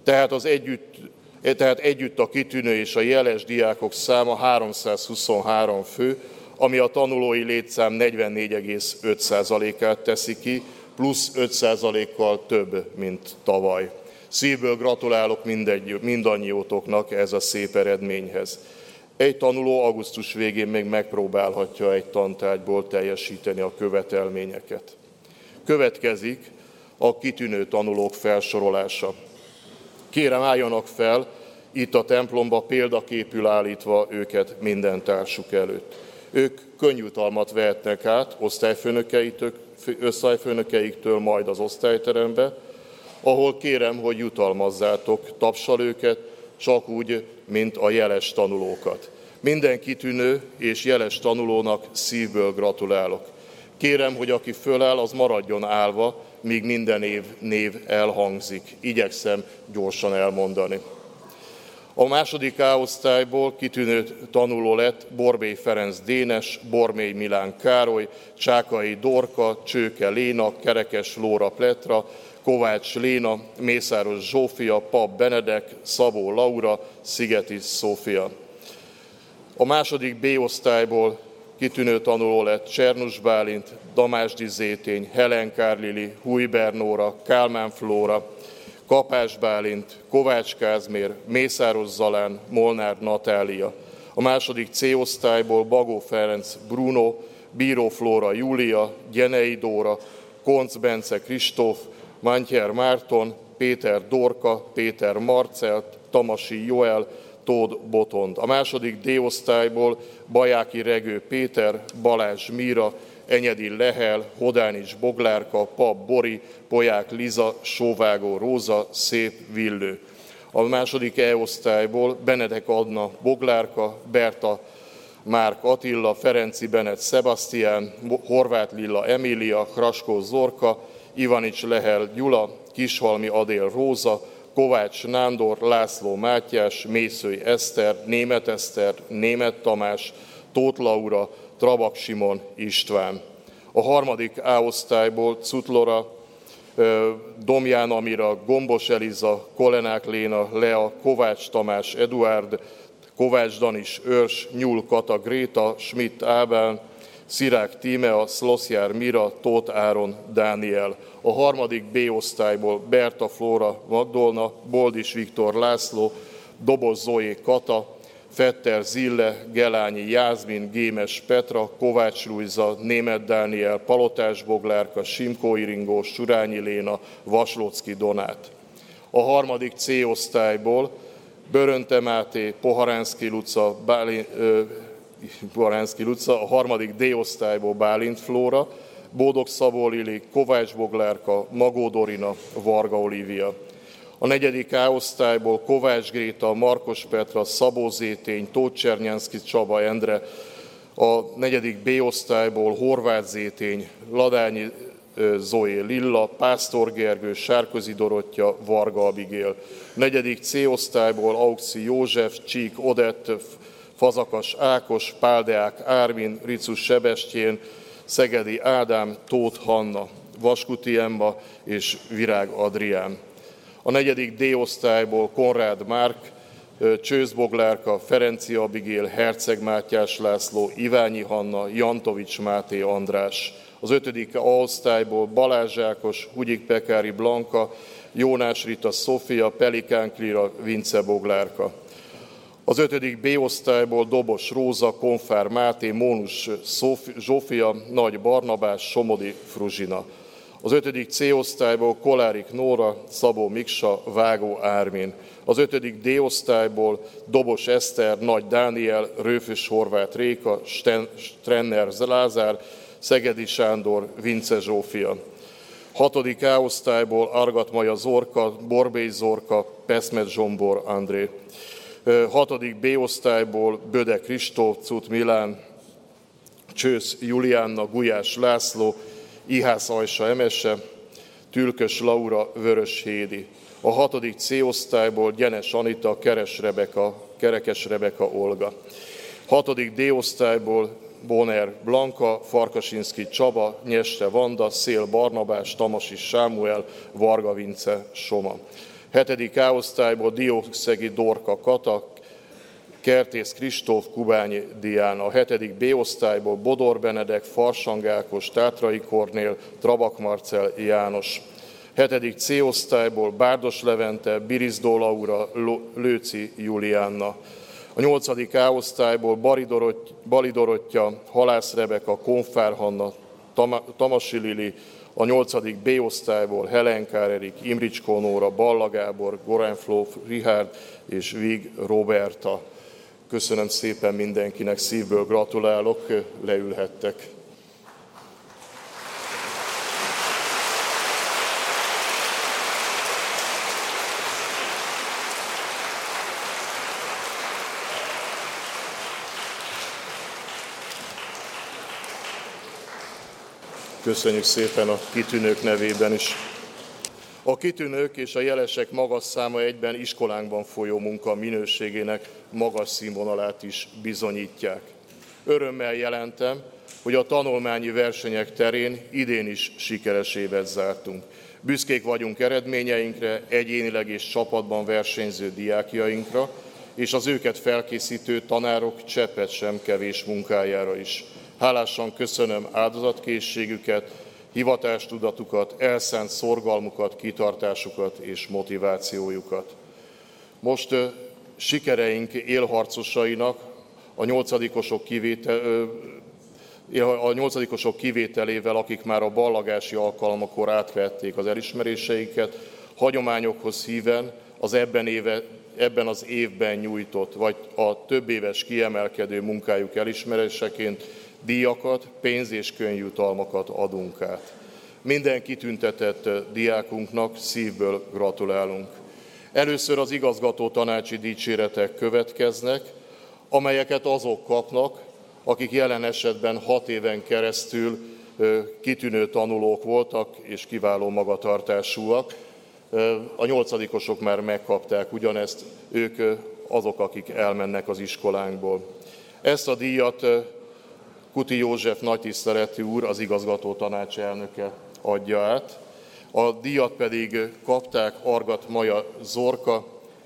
tehát, az együtt, tehát együtt a kitűnő és a jeles diákok száma 323 fő, ami a tanulói létszám 44,5%-át teszi ki, plusz 5%-kal több, mint tavaly. Szívből gratulálok mindannyiótoknak ez a szép eredményhez. Egy tanuló augusztus végén még megpróbálhatja egy tantárgyból teljesíteni a követelményeket. Következik a kitűnő tanulók felsorolása. Kérem álljanak fel, itt a templomba példaképül állítva őket minden társuk előtt. Ők könnyűtalmat vehetnek át osztályfőnökeiktől, majd az osztályterembe, ahol kérem, hogy jutalmazzátok tapsal őket, csak úgy, mint a jeles tanulókat. Minden kitűnő és jeles tanulónak szívből gratulálok. Kérem, hogy aki föláll, az maradjon állva, míg minden év név elhangzik. Igyekszem gyorsan elmondani. A második A-osztályból kitűnő tanuló lett Borbély Ferenc Dénes, Bormély Milán Károly, Csákai Dorka, Csőke Léna, Kerekes Lóra Pletra, Kovács Léna, Mészáros Zsófia, Pap Benedek, Szabó Laura, Szigeti Szófia. A második B-osztályból kitűnő tanuló lett Csernus Bálint, Damásdi Zétény, Helen Kárlili, Húj Bernóra, Kálmán Flóra, Kapás Bálint, Kovács Kázmér, Mészáros Zalán, Molnár Natália. A második C-osztályból Bagó Ferenc, Bruno, Bíró Flóra Júlia, Gyenei Dóra, Konc Bence Kristóf, Mantyer Márton, Péter Dorka, Péter Marcelt, Tamasi Joel, Tód Botond. A második D-osztályból Bajáki Regő Péter, Balázs Míra, Enyedi Lehel, Hodánics Boglárka, Pap Bori, Poják Liza, Sóvágó Róza, Szép Villő. A második E-osztályból Benedek Adna Boglárka, Berta Márk Attila, Ferenci Benet Sebastián, Horváth Lilla Emília, Kraskó Zorka, Ivanics Lehel Gyula, Kishalmi Adél Róza, Kovács Nándor, László Mátyás, Mészői Eszter, Német Eszter, Német Tamás, Tóth Laura, Trabak Simon István. A harmadik A-osztályból Cutlora, Domján Amira, Gombos Eliza, Kolenák Léna, Lea, Kovács Tamás, Eduard, Kovács Danis, Őrs, Nyúl Kata, Gréta, Schmidt Ábel, Szirák Tímea, Szloszjár Mira, Tóth Áron, Dániel. A harmadik B-osztályból Berta Flóra Magdolna, Boldis Viktor László, Doboz Zoé Kata, Fetter Zille, Gelányi Jászmin, Gémes Petra, Kovács Rújza, Német Dániel, Palotás Boglárka, Simkó Iringó, Surányi Léna, Vaslocki Donát. A harmadik C-osztályból Börönte Máté, Poharánszki Luca, Bálin, Baránszki Luca, a harmadik D-osztályból Bálint Flóra, Bódog Szabó Lili, Kovács Boglárka, Magó Dorina, Varga Olivia. A negyedik A-osztályból Kovács Gréta, Markos Petra, Szabó Zétény, Tóth Csernyánszki Csaba Endre, a negyedik B-osztályból Horváth Zétény, Ladányi Zoé Lilla, Pásztor Gergő, Sárközi Dorottya, Varga Abigél. Negyedik C-osztályból Auxi József, Csík Odett, Fazakas Ákos, Páldeák Ármin, Ricus Sebestyén, Szegedi Ádám, Tóth Hanna, Vaskuti Emma és Virág Adrián. A negyedik D-osztályból Konrád Márk, Csősz Boglárka, Ferenci Abigél, Herceg Mátyás László, Iványi Hanna, Jantovics Máté András. Az ötödik A osztályból Balázs Ákos, Hugyik Pekári Blanka, Jónás Rita Szofia, Pelikán Klira, Vince Boglárka. Az ötödik B osztályból Dobos Róza, Konfár Máté, Mónus Zsófia, Nagy Barnabás, Somodi Fruzsina. Az ötödik C osztályból Kolárik Nóra, Szabó Miksa, Vágó Ármin. Az ötödik D osztályból Dobos Eszter, Nagy Dániel, Rőfös Horváth Réka, Strenner Lázár, Szegedi Sándor, Vince Zsófia. Hatodik A osztályból Argat Maja Zorka, Borbély Zorka, Peszmet Zsombor André. Hatodik B osztályból Böde Kristó, Cut Milán, Csősz Juliánna, Gulyás László, Ihász Ajsa Emese, Tülkös Laura, Vörös Hédi. A hatodik C osztályból Gyenes Anita, Keres Rebeka, Kerekes Rebeka Olga. Hatodik D osztályból Boner Blanka, Farkasinski Csaba, Nyeste Vanda, Szél Barnabás, Tamasi Sámuel, Varga Vince Soma. Hetedik A osztályból Diószegi Dorka Kata, Kertész Kristóf, Kubányi Dián. A hetedik B osztályból Bodor Benedek, Farsangákos, Tátrai Kornél, Trabak Marcel János. Hetedik C osztályból Bárdos Levente, Birizdó Laura, Lőci Juliánna. A nyolcadik A osztályból Bali Dorottya, Halász Rebeka, Konfár Hanna, Tamasi Lili, a nyolcadik B osztályból Helenkár Erik, Imricskó Nóra, Balla Gábor, Gorenfló, Richard és Vig Roberta. Köszönöm szépen mindenkinek, szívből gratulálok, leülhettek. Köszönjük szépen a kitűnők nevében is. A kitűnők és a jelesek magas száma egyben iskolánkban folyó munka minőségének magas színvonalát is bizonyítják. Örömmel jelentem, hogy a tanulmányi versenyek terén idén is sikeres évet zártunk. Büszkék vagyunk eredményeinkre, egyénileg és csapatban versenyző diákjainkra, és az őket felkészítő tanárok cseppet sem kevés munkájára is. Hálásan köszönöm áldozatkészségüket, hivatástudatukat, elszánt szorgalmukat, kitartásukat és motivációjukat. Most sikereink élharcosainak a nyolcadikosok kivétel, a nyolcadikosok kivételével, akik már a ballagási alkalmakor átvették az elismeréseiket, hagyományokhoz híven az ebben, éve, ebben az évben nyújtott, vagy a több éves kiemelkedő munkájuk elismeréseként díjakat, pénz- és könyvjutalmakat adunk át. Minden kitüntetett diákunknak szívből gratulálunk. Először az igazgató tanácsi dicséretek következnek, amelyeket azok kapnak, akik jelen esetben hat éven keresztül kitűnő tanulók voltak és kiváló magatartásúak. A nyolcadikosok már megkapták ugyanezt, ők azok, akik elmennek az iskolánkból. Ezt a díjat Kuti József nagytiszteletű úr, az igazgató tanács elnöke adja át. A díjat pedig kapták Argat Maja Zorka,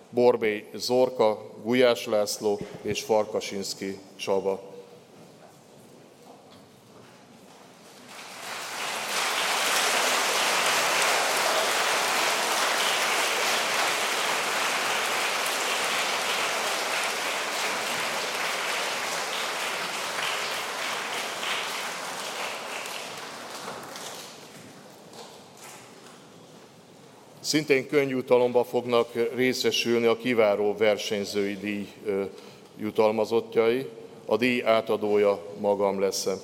Borbély Zorka, Gulyás László és Farkasinski Csaba. Szintén könnyűtalomba fognak részesülni a kiváló versenyzői díj jutalmazottjai. A díj átadója magam leszem.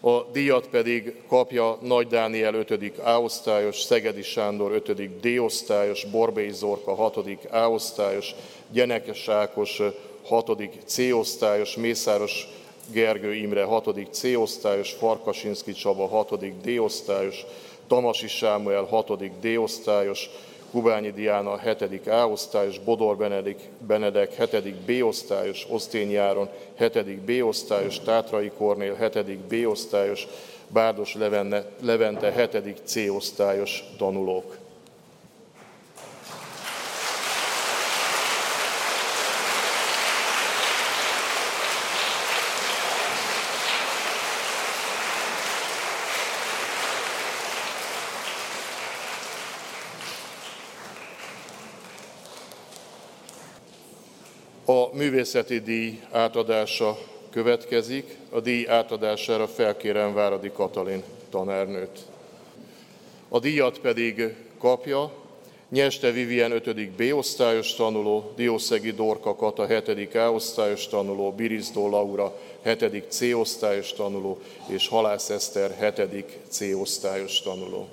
A díjat pedig kapja Nagy Dániel 5. A osztályos, Szegedi Sándor 5. D osztályos, Borbély Zorka 6. A osztályos, Gyenekes Ákos 6. C osztályos, Mészáros Gergő Imre 6. C osztályos, Farkasinski Csaba 6. D osztályos, Tamasi Sámuel 6. D-osztályos, Kubányi Diana 7. A-osztályos, Bodor Benedek, Benedek 7. B-osztályos, Osztény Járon 7. B-osztályos, Tátrai Kornél 7. B-osztályos, Bárdos Levente, Levente 7. C-osztályos tanulók. Művészeti díj átadása következik. A díj átadására felkérem Váradi Katalin tanárnőt. A díjat pedig kapja Nyeste Vivien 5. B osztályos tanuló, Diószegi Dorka Kata 7. A osztályos tanuló, Birizdó Laura 7. C osztályos tanuló és Halász Eszter 7. C osztályos tanuló.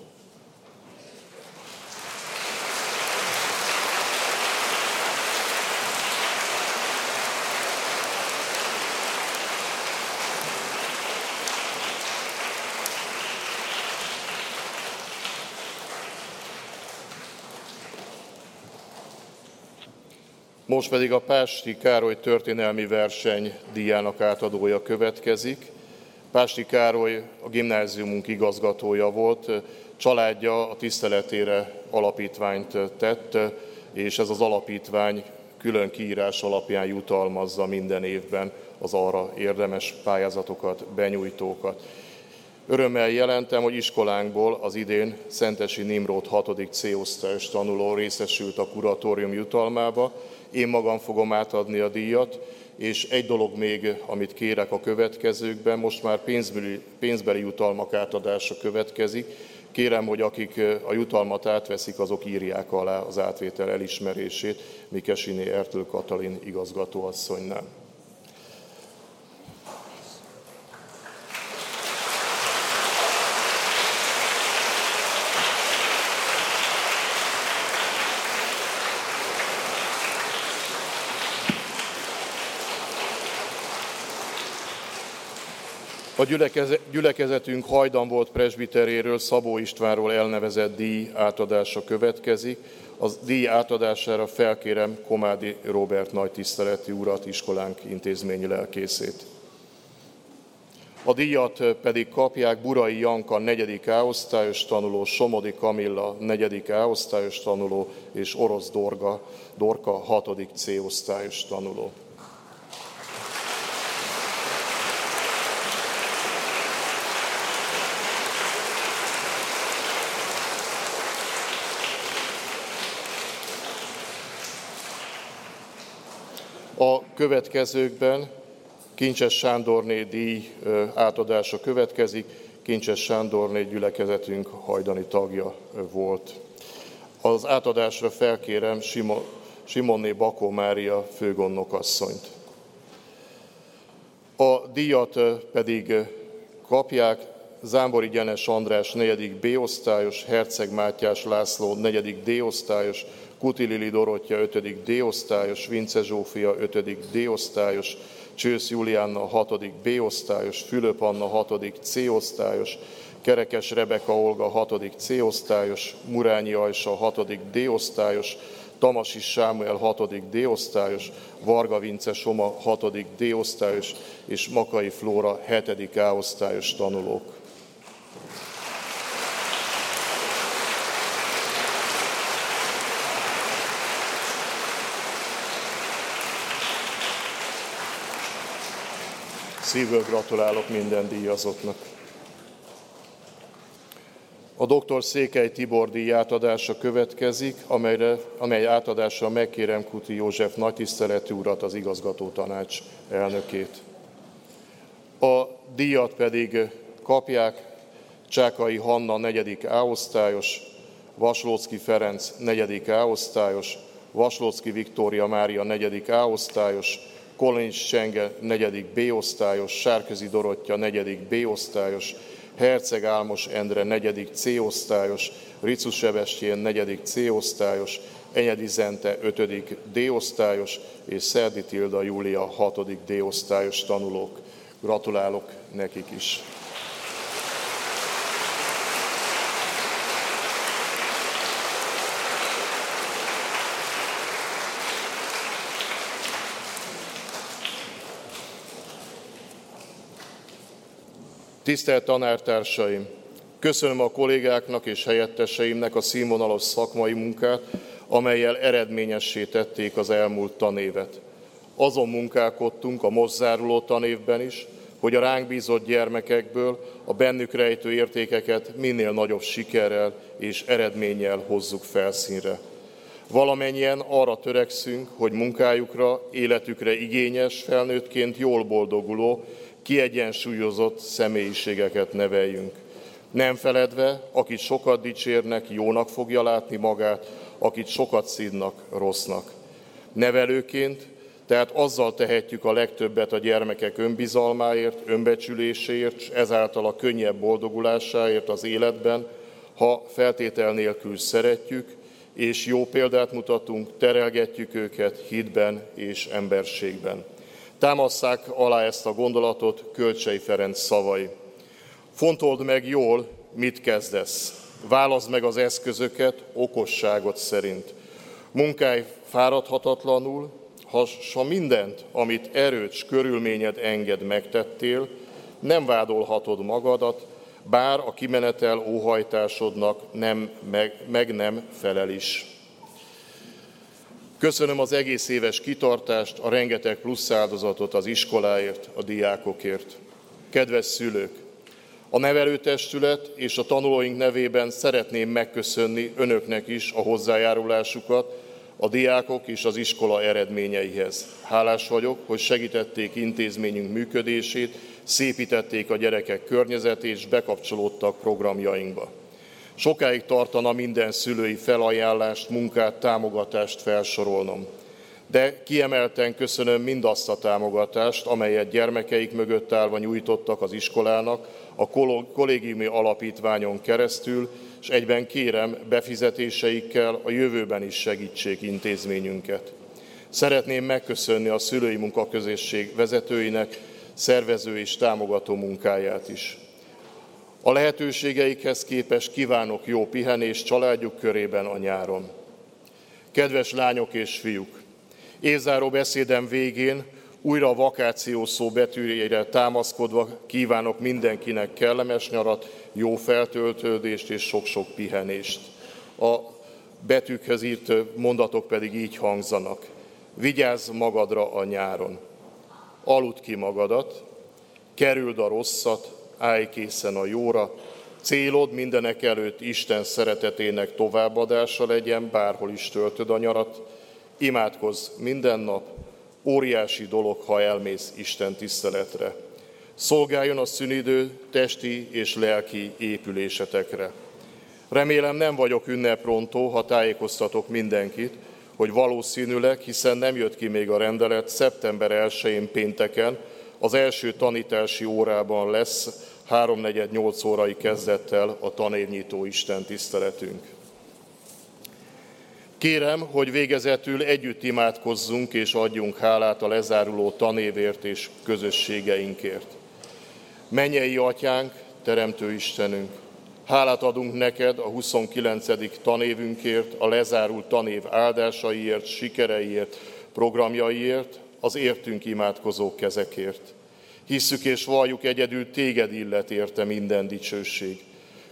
Most pedig a Pásti Károly történelmi verseny díjának átadója következik. Pásti Károly a gimnáziumunk igazgatója volt, családja a tiszteletére alapítványt tett, és ez az alapítvány külön kiírás alapján jutalmazza minden évben az arra érdemes pályázatokat, benyújtókat. Örömmel jelentem, hogy iskolánkból az idén Szentesi Nimrót 6. C-osztályos tanuló részesült a kuratórium jutalmába, én magam fogom átadni a díjat, és egy dolog még, amit kérek a következőkben, most már pénzbeli, pénzbeli jutalmak átadása következik. Kérem, hogy akik a jutalmat átveszik, azok írják alá az átvétel elismerését Mikesiné Ertől Katalin igazgatóasszonynál. A gyülekezetünk hajdan volt presbiteréről, Szabó Istvánról elnevezett díj átadása következik. A díj átadására felkérem Komádi Robert nagy tiszteleti urat, iskolánk intézményi lelkészét. A díjat pedig kapják Burai Janka 4. A-osztályos tanuló, Somodi Kamilla 4. A-osztályos tanuló és Orosz Dorga, Dorka 6. C-osztályos tanuló. A következőkben Kincses Sándorné díj átadása következik. Kincses Sándorné gyülekezetünk hajdani tagja volt. Az átadásra felkérem Simonné Bakó Mária főgondnokasszonyt. A díjat pedig kapják Zámbori Gyenes András 4. B osztályos, Herceg Mátyás László 4. D osztályos, Kuti Lili Dorottya 5. D-osztályos, Vince Zsófia 5. D-osztályos, Csősz Julianna 6. B-osztályos, Fülöp Anna 6. C-osztályos, Kerekes Rebeka Olga 6. C-osztályos, Murányi Ajsa 6. D-osztályos, Tamasi Sámuel 6. D-osztályos, Varga Vince Soma 6. D-osztályos és Makai Flóra 7. A-osztályos tanulók. Szívből gratulálok minden díjazottnak. A dr. Székely Tibor díj átadása következik, amelyre, amely átadásra megkérem Kuti József nagytiszteletű urat, az igazgató tanács elnökét. A díjat pedig kapják Csákai Hanna 4. A-osztályos, Vaslócki Ferenc 4. A-osztályos, Vaslócki Viktória Mária 4. A-osztályos, Kolincs Csenge 4. B-osztályos, Sárközi Dorottya 4. B-osztályos, Herceg Álmos Endre 4. C-osztályos, Ricus Sebestyén 4. C-osztályos, Enyedi Zente 5. D-osztályos és Szerdi Tilda Júlia 6. D-osztályos tanulók. Gratulálok nekik is! Tisztelt tanártársaim! Köszönöm a kollégáknak és helyetteseimnek a színvonalos szakmai munkát, amelyel eredményessé tették az elmúlt tanévet. Azon munkálkodtunk a most záruló tanévben is, hogy a ránk bízott gyermekekből a bennük rejtő értékeket minél nagyobb sikerrel és eredménnyel hozzuk felszínre. Valamennyien arra törekszünk, hogy munkájukra, életükre igényes, felnőttként jól boldoguló, kiegyensúlyozott személyiségeket neveljünk. Nem feledve, akit sokat dicsérnek, jónak fogja látni magát, akit sokat szídnak, rossznak. Nevelőként, tehát azzal tehetjük a legtöbbet a gyermekek önbizalmáért, önbecsüléséért, és ezáltal a könnyebb boldogulásáért az életben, ha feltétel nélkül szeretjük, és jó példát mutatunk, terelgetjük őket hitben és emberségben. Támasszák alá ezt a gondolatot Kölcsei Ferenc szavai. Fontold meg jól, mit kezdesz. Válaszd meg az eszközöket okosságot szerint. Munkálj fáradhatatlanul, ha, mindent, amit erőts körülményed enged megtettél, nem vádolhatod magadat, bár a kimenetel óhajtásodnak nem, meg, meg nem felel is. Köszönöm az egész éves kitartást, a rengeteg plusz áldozatot az iskoláért, a diákokért. Kedves szülők, a nevelőtestület és a tanulóink nevében szeretném megköszönni önöknek is a hozzájárulásukat a diákok és az iskola eredményeihez. Hálás vagyok, hogy segítették intézményünk működését, szépítették a gyerekek környezetét és bekapcsolódtak programjainkba. Sokáig tartana minden szülői felajánlást, munkát, támogatást felsorolnom. De kiemelten köszönöm mindazt a támogatást, amelyet gyermekeik mögött állva nyújtottak az iskolának, a kollégiumi alapítványon keresztül, és egyben kérem befizetéseikkel a jövőben is segítsék intézményünket. Szeretném megköszönni a szülői munkaközösség vezetőinek szervező és támogató munkáját is. A lehetőségeikhez képes kívánok jó pihenést családjuk körében a nyáron. Kedves lányok és fiúk! Évzáró beszédem végén újra a vakáció szó betűjére támaszkodva kívánok mindenkinek kellemes nyarat, jó feltöltődést és sok-sok pihenést. A betűkhöz írt mondatok pedig így hangzanak. Vigyázz magadra a nyáron. Aludd ki magadat, kerüld a rosszat, állj készen a jóra, célod mindenek előtt Isten szeretetének továbbadása legyen, bárhol is töltöd a nyarat, imádkozz minden nap, óriási dolog, ha elmész Isten tiszteletre. Szolgáljon a szünidő testi és lelki épülésetekre. Remélem nem vagyok ünneprontó, ha tájékoztatok mindenkit, hogy valószínűleg, hiszen nem jött ki még a rendelet, szeptember 1-én pénteken az első tanítási órában lesz 3-4-8 órai kezdettel a tanévnyitó Isten tiszteletünk. Kérem, hogy végezetül együtt imádkozzunk és adjunk hálát a lezáruló tanévért és közösségeinkért. Menyei Atyánk, Teremtő Istenünk, hálát adunk neked a 29. tanévünkért, a lezárult tanév áldásaiért, sikereiért, programjaiért, az értünk imádkozó kezekért. Hisszük és valljuk egyedül téged illet érte minden dicsőség.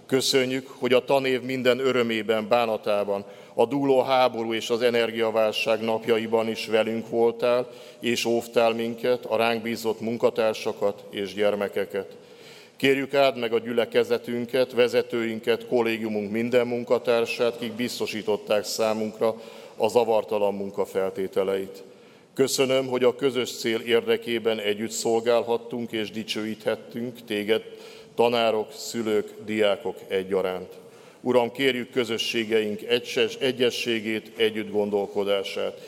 Köszönjük, hogy a tanév minden örömében, bánatában, a dúló háború és az energiaválság napjaiban is velünk voltál, és óvtál minket, a ránk bízott munkatársakat és gyermekeket. Kérjük át meg a gyülekezetünket, vezetőinket, kollégiumunk minden munkatársát, kik biztosították számunkra a zavartalan munkafeltételeit. Köszönöm, hogy a közös cél érdekében együtt szolgálhattunk és dicsőíthettünk téged, tanárok, szülők, diákok egyaránt. Uram, kérjük közösségeink egyses, egyességét, együtt gondolkodását.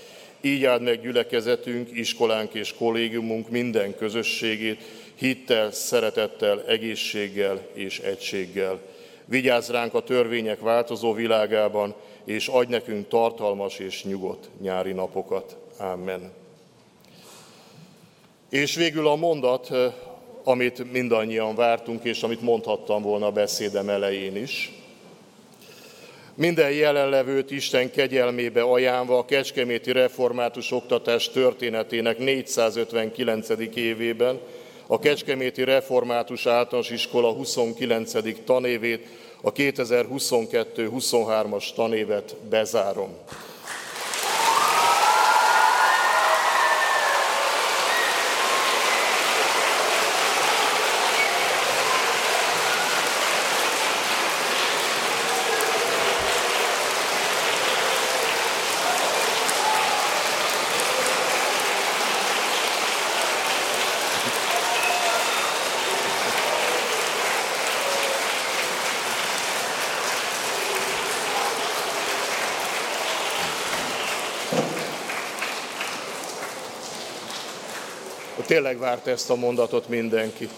Így áld meg gyülekezetünk, iskolánk és kollégiumunk minden közösségét, hittel, szeretettel, egészséggel és egységgel. Vigyázz ránk a törvények változó világában, és adj nekünk tartalmas és nyugodt nyári napokat. Amen. És végül a mondat, amit mindannyian vártunk, és amit mondhattam volna a beszédem elején is. Minden jelenlevőt Isten kegyelmébe ajánlva a Kecskeméti Református Oktatás történetének 459. évében a Kecskeméti Református Általános Iskola 29. tanévét, a 2022-23-as tanévet bezárom. Tényleg várt ezt a mondatot mindenki.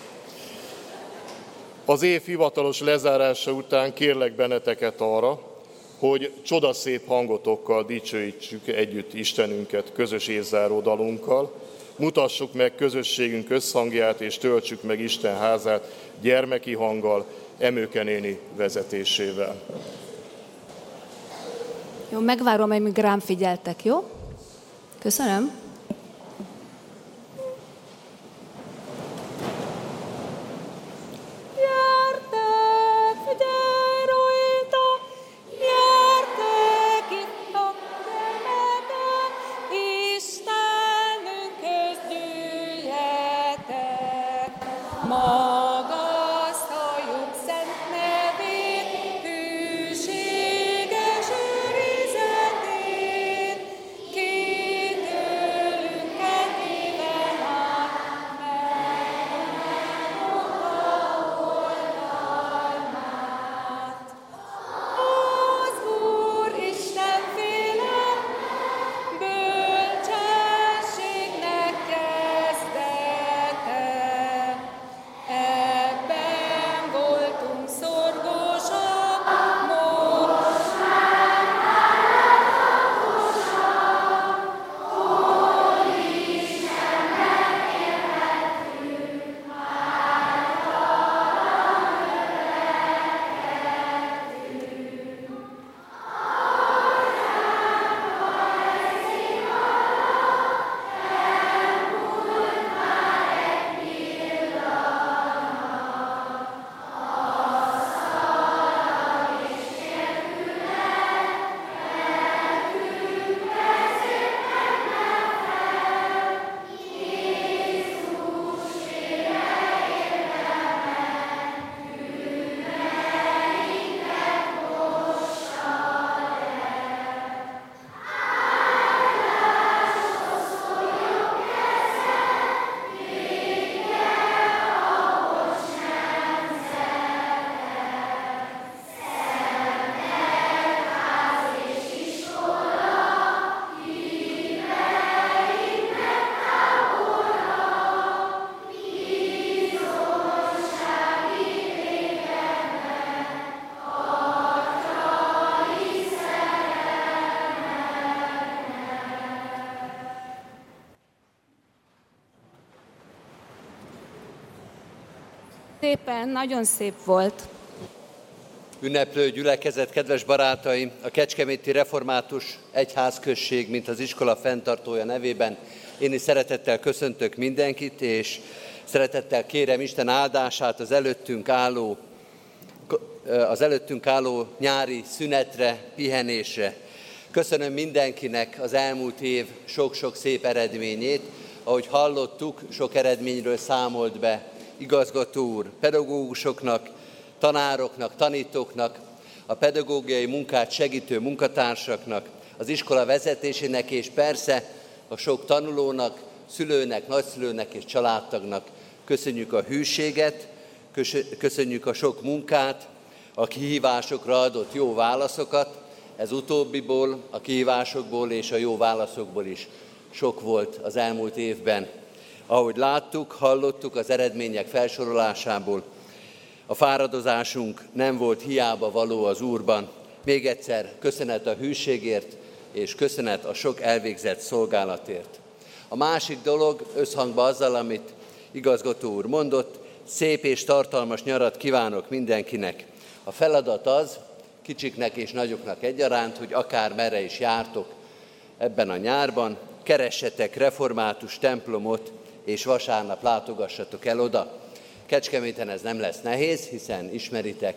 Az év hivatalos lezárása után kérlek benneteket arra, hogy csodaszép hangotokkal dicsőítsük együtt Istenünket közös észáró dalunkkal, mutassuk meg közösségünk összhangját és töltsük meg Isten házát gyermeki hanggal, Emőkenéni vezetésével. Jó, megvárom, amíg rám figyeltek, jó? Köszönöm. Szépen, nagyon szép volt. Ünneplő gyülekezet, kedves barátaim, a Kecskeméti Református Egyházközség, mint az iskola fenntartója nevében én is szeretettel köszöntök mindenkit, és szeretettel kérem Isten áldását az előttünk álló, az előttünk álló nyári szünetre, pihenésre. Köszönöm mindenkinek az elmúlt év sok-sok szép eredményét. Ahogy hallottuk, sok eredményről számolt be igazgató úr, pedagógusoknak, tanároknak, tanítóknak, a pedagógiai munkát segítő munkatársaknak, az iskola vezetésének és persze a sok tanulónak, szülőnek, nagyszülőnek és családtagnak köszönjük a hűséget, köszönjük a sok munkát, a kihívásokra adott jó válaszokat, ez utóbbiból, a kihívásokból és a jó válaszokból is sok volt az elmúlt évben. Ahogy láttuk, hallottuk az eredmények felsorolásából, a fáradozásunk nem volt hiába való az Úrban. Még egyszer köszönet a hűségért, és köszönet a sok elvégzett szolgálatért. A másik dolog, összhangban azzal, amit igazgató úr mondott, szép és tartalmas nyarat kívánok mindenkinek. A feladat az, kicsiknek és nagyoknak egyaránt, hogy akár merre is jártok ebben a nyárban, keressetek református templomot, és vasárnap látogassatok el oda. Kecskeméten ez nem lesz nehéz, hiszen ismeritek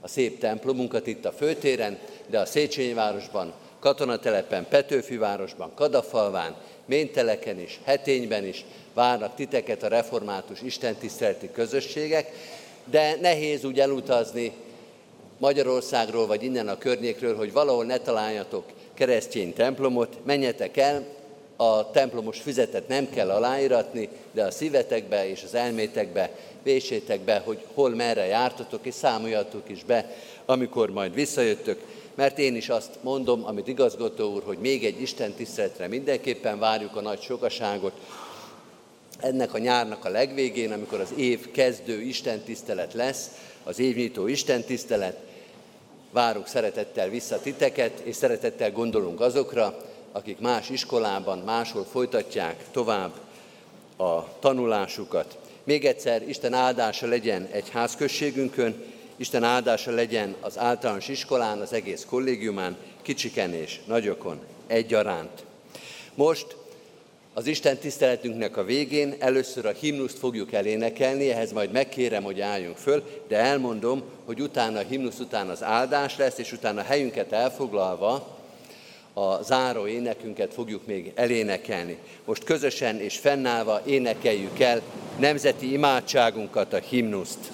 a szép templomunkat itt a főtéren, de a Széchenyi városban, katonatelepen, Petőfivárosban, Kadafalván, Ménteleken is, Hetényben is várnak titeket a református istentiszteleti közösségek, de nehéz úgy elutazni Magyarországról vagy innen a környékről, hogy valahol ne találjatok keresztény templomot, menjetek el, a templomos füzetet nem kell aláíratni, de a szívetekbe és az elmétekbe vésétek be, hogy hol merre jártatok, és számoljatok is be, amikor majd visszajöttök, mert én is azt mondom, amit igazgató úr, hogy még egy Isten tiszteletre mindenképpen várjuk a nagy sokaságot, ennek a nyárnak a legvégén, amikor az év kezdő istentisztelet lesz, az évnyitó istentisztelet, várunk szeretettel vissza titeket, és szeretettel gondolunk azokra, akik más iskolában, máshol folytatják tovább a tanulásukat. Még egyszer Isten áldása legyen egy házközségünkön, Isten áldása legyen az általános iskolán, az egész kollégiumán, kicsiken és nagyokon egyaránt. Most az Isten tiszteletünknek a végén először a himnuszt fogjuk elénekelni, ehhez majd megkérem, hogy álljunk föl, de elmondom, hogy utána a himnusz után az áldás lesz, és utána a helyünket elfoglalva a záró énekünket fogjuk még elénekelni. Most közösen és fennállva énekeljük el nemzeti imádságunkat, a himnuszt.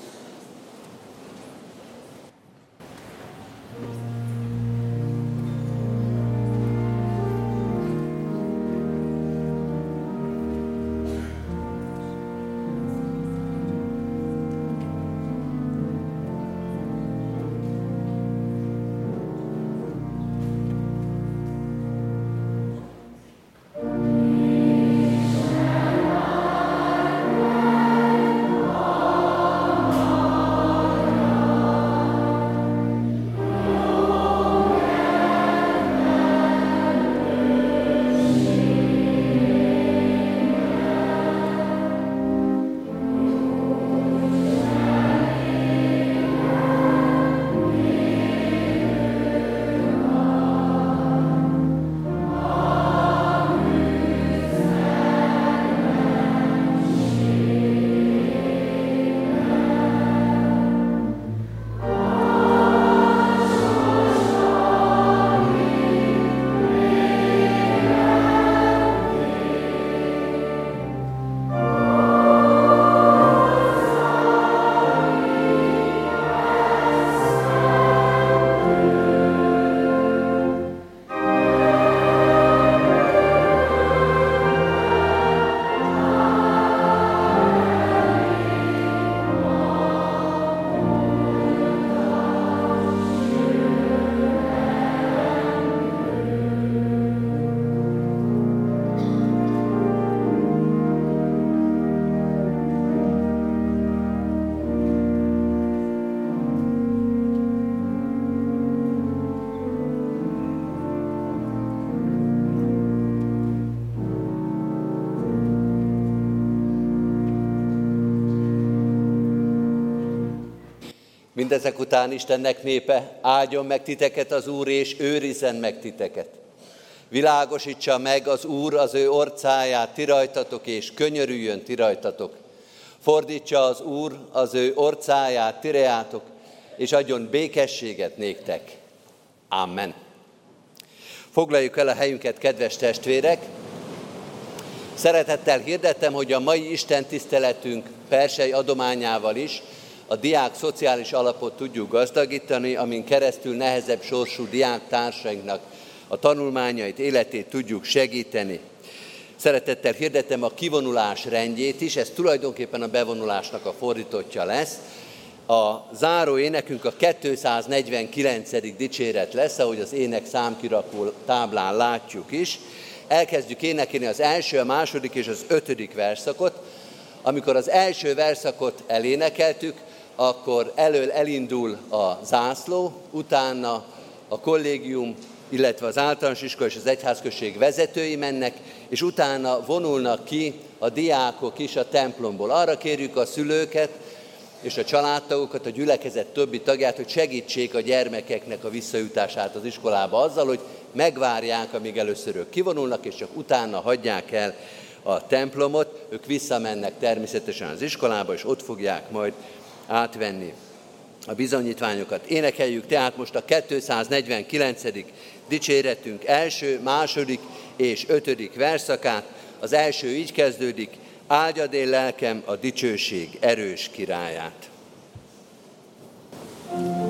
Mindezek után Istennek népe, áldjon meg titeket az Úr, és őrizzen meg titeket. Világosítsa meg az Úr az ő orcáját ti rajtatok, és könyörüljön ti rajtatok. Fordítsa az Úr az ő orcáját tireátok, és adjon békességet néktek. Amen. Foglaljuk el a helyünket, kedves testvérek! Szeretettel hirdettem, hogy a mai Isten tiszteletünk persei adományával is a diák szociális alapot tudjuk gazdagítani, amin keresztül nehezebb sorsú diák társainknak a tanulmányait, életét tudjuk segíteni. Szeretettel hirdetem a kivonulás rendjét is, ez tulajdonképpen a bevonulásnak a fordítottja lesz. A záró énekünk a 249. dicséret lesz, ahogy az ének számkirakó táblán látjuk is. Elkezdjük énekelni az első, a második és az ötödik verszakot. Amikor az első verszakot elénekeltük, akkor elől elindul a zászló, utána a kollégium, illetve az általános iskola és az egyházközség vezetői mennek, és utána vonulnak ki a diákok is a templomból. Arra kérjük a szülőket és a családtagokat, a gyülekezet többi tagját, hogy segítsék a gyermekeknek a visszajutását az iskolába azzal, hogy megvárják, amíg először ők kivonulnak, és csak utána hagyják el a templomot. Ők visszamennek természetesen az iskolába, és ott fogják majd átvenni a bizonyítványokat. Énekeljük tehát most a 249. dicséretünk első, második és ötödik verszakát. Az első így kezdődik, áldjad én lelkem a dicsőség erős királyát. thank you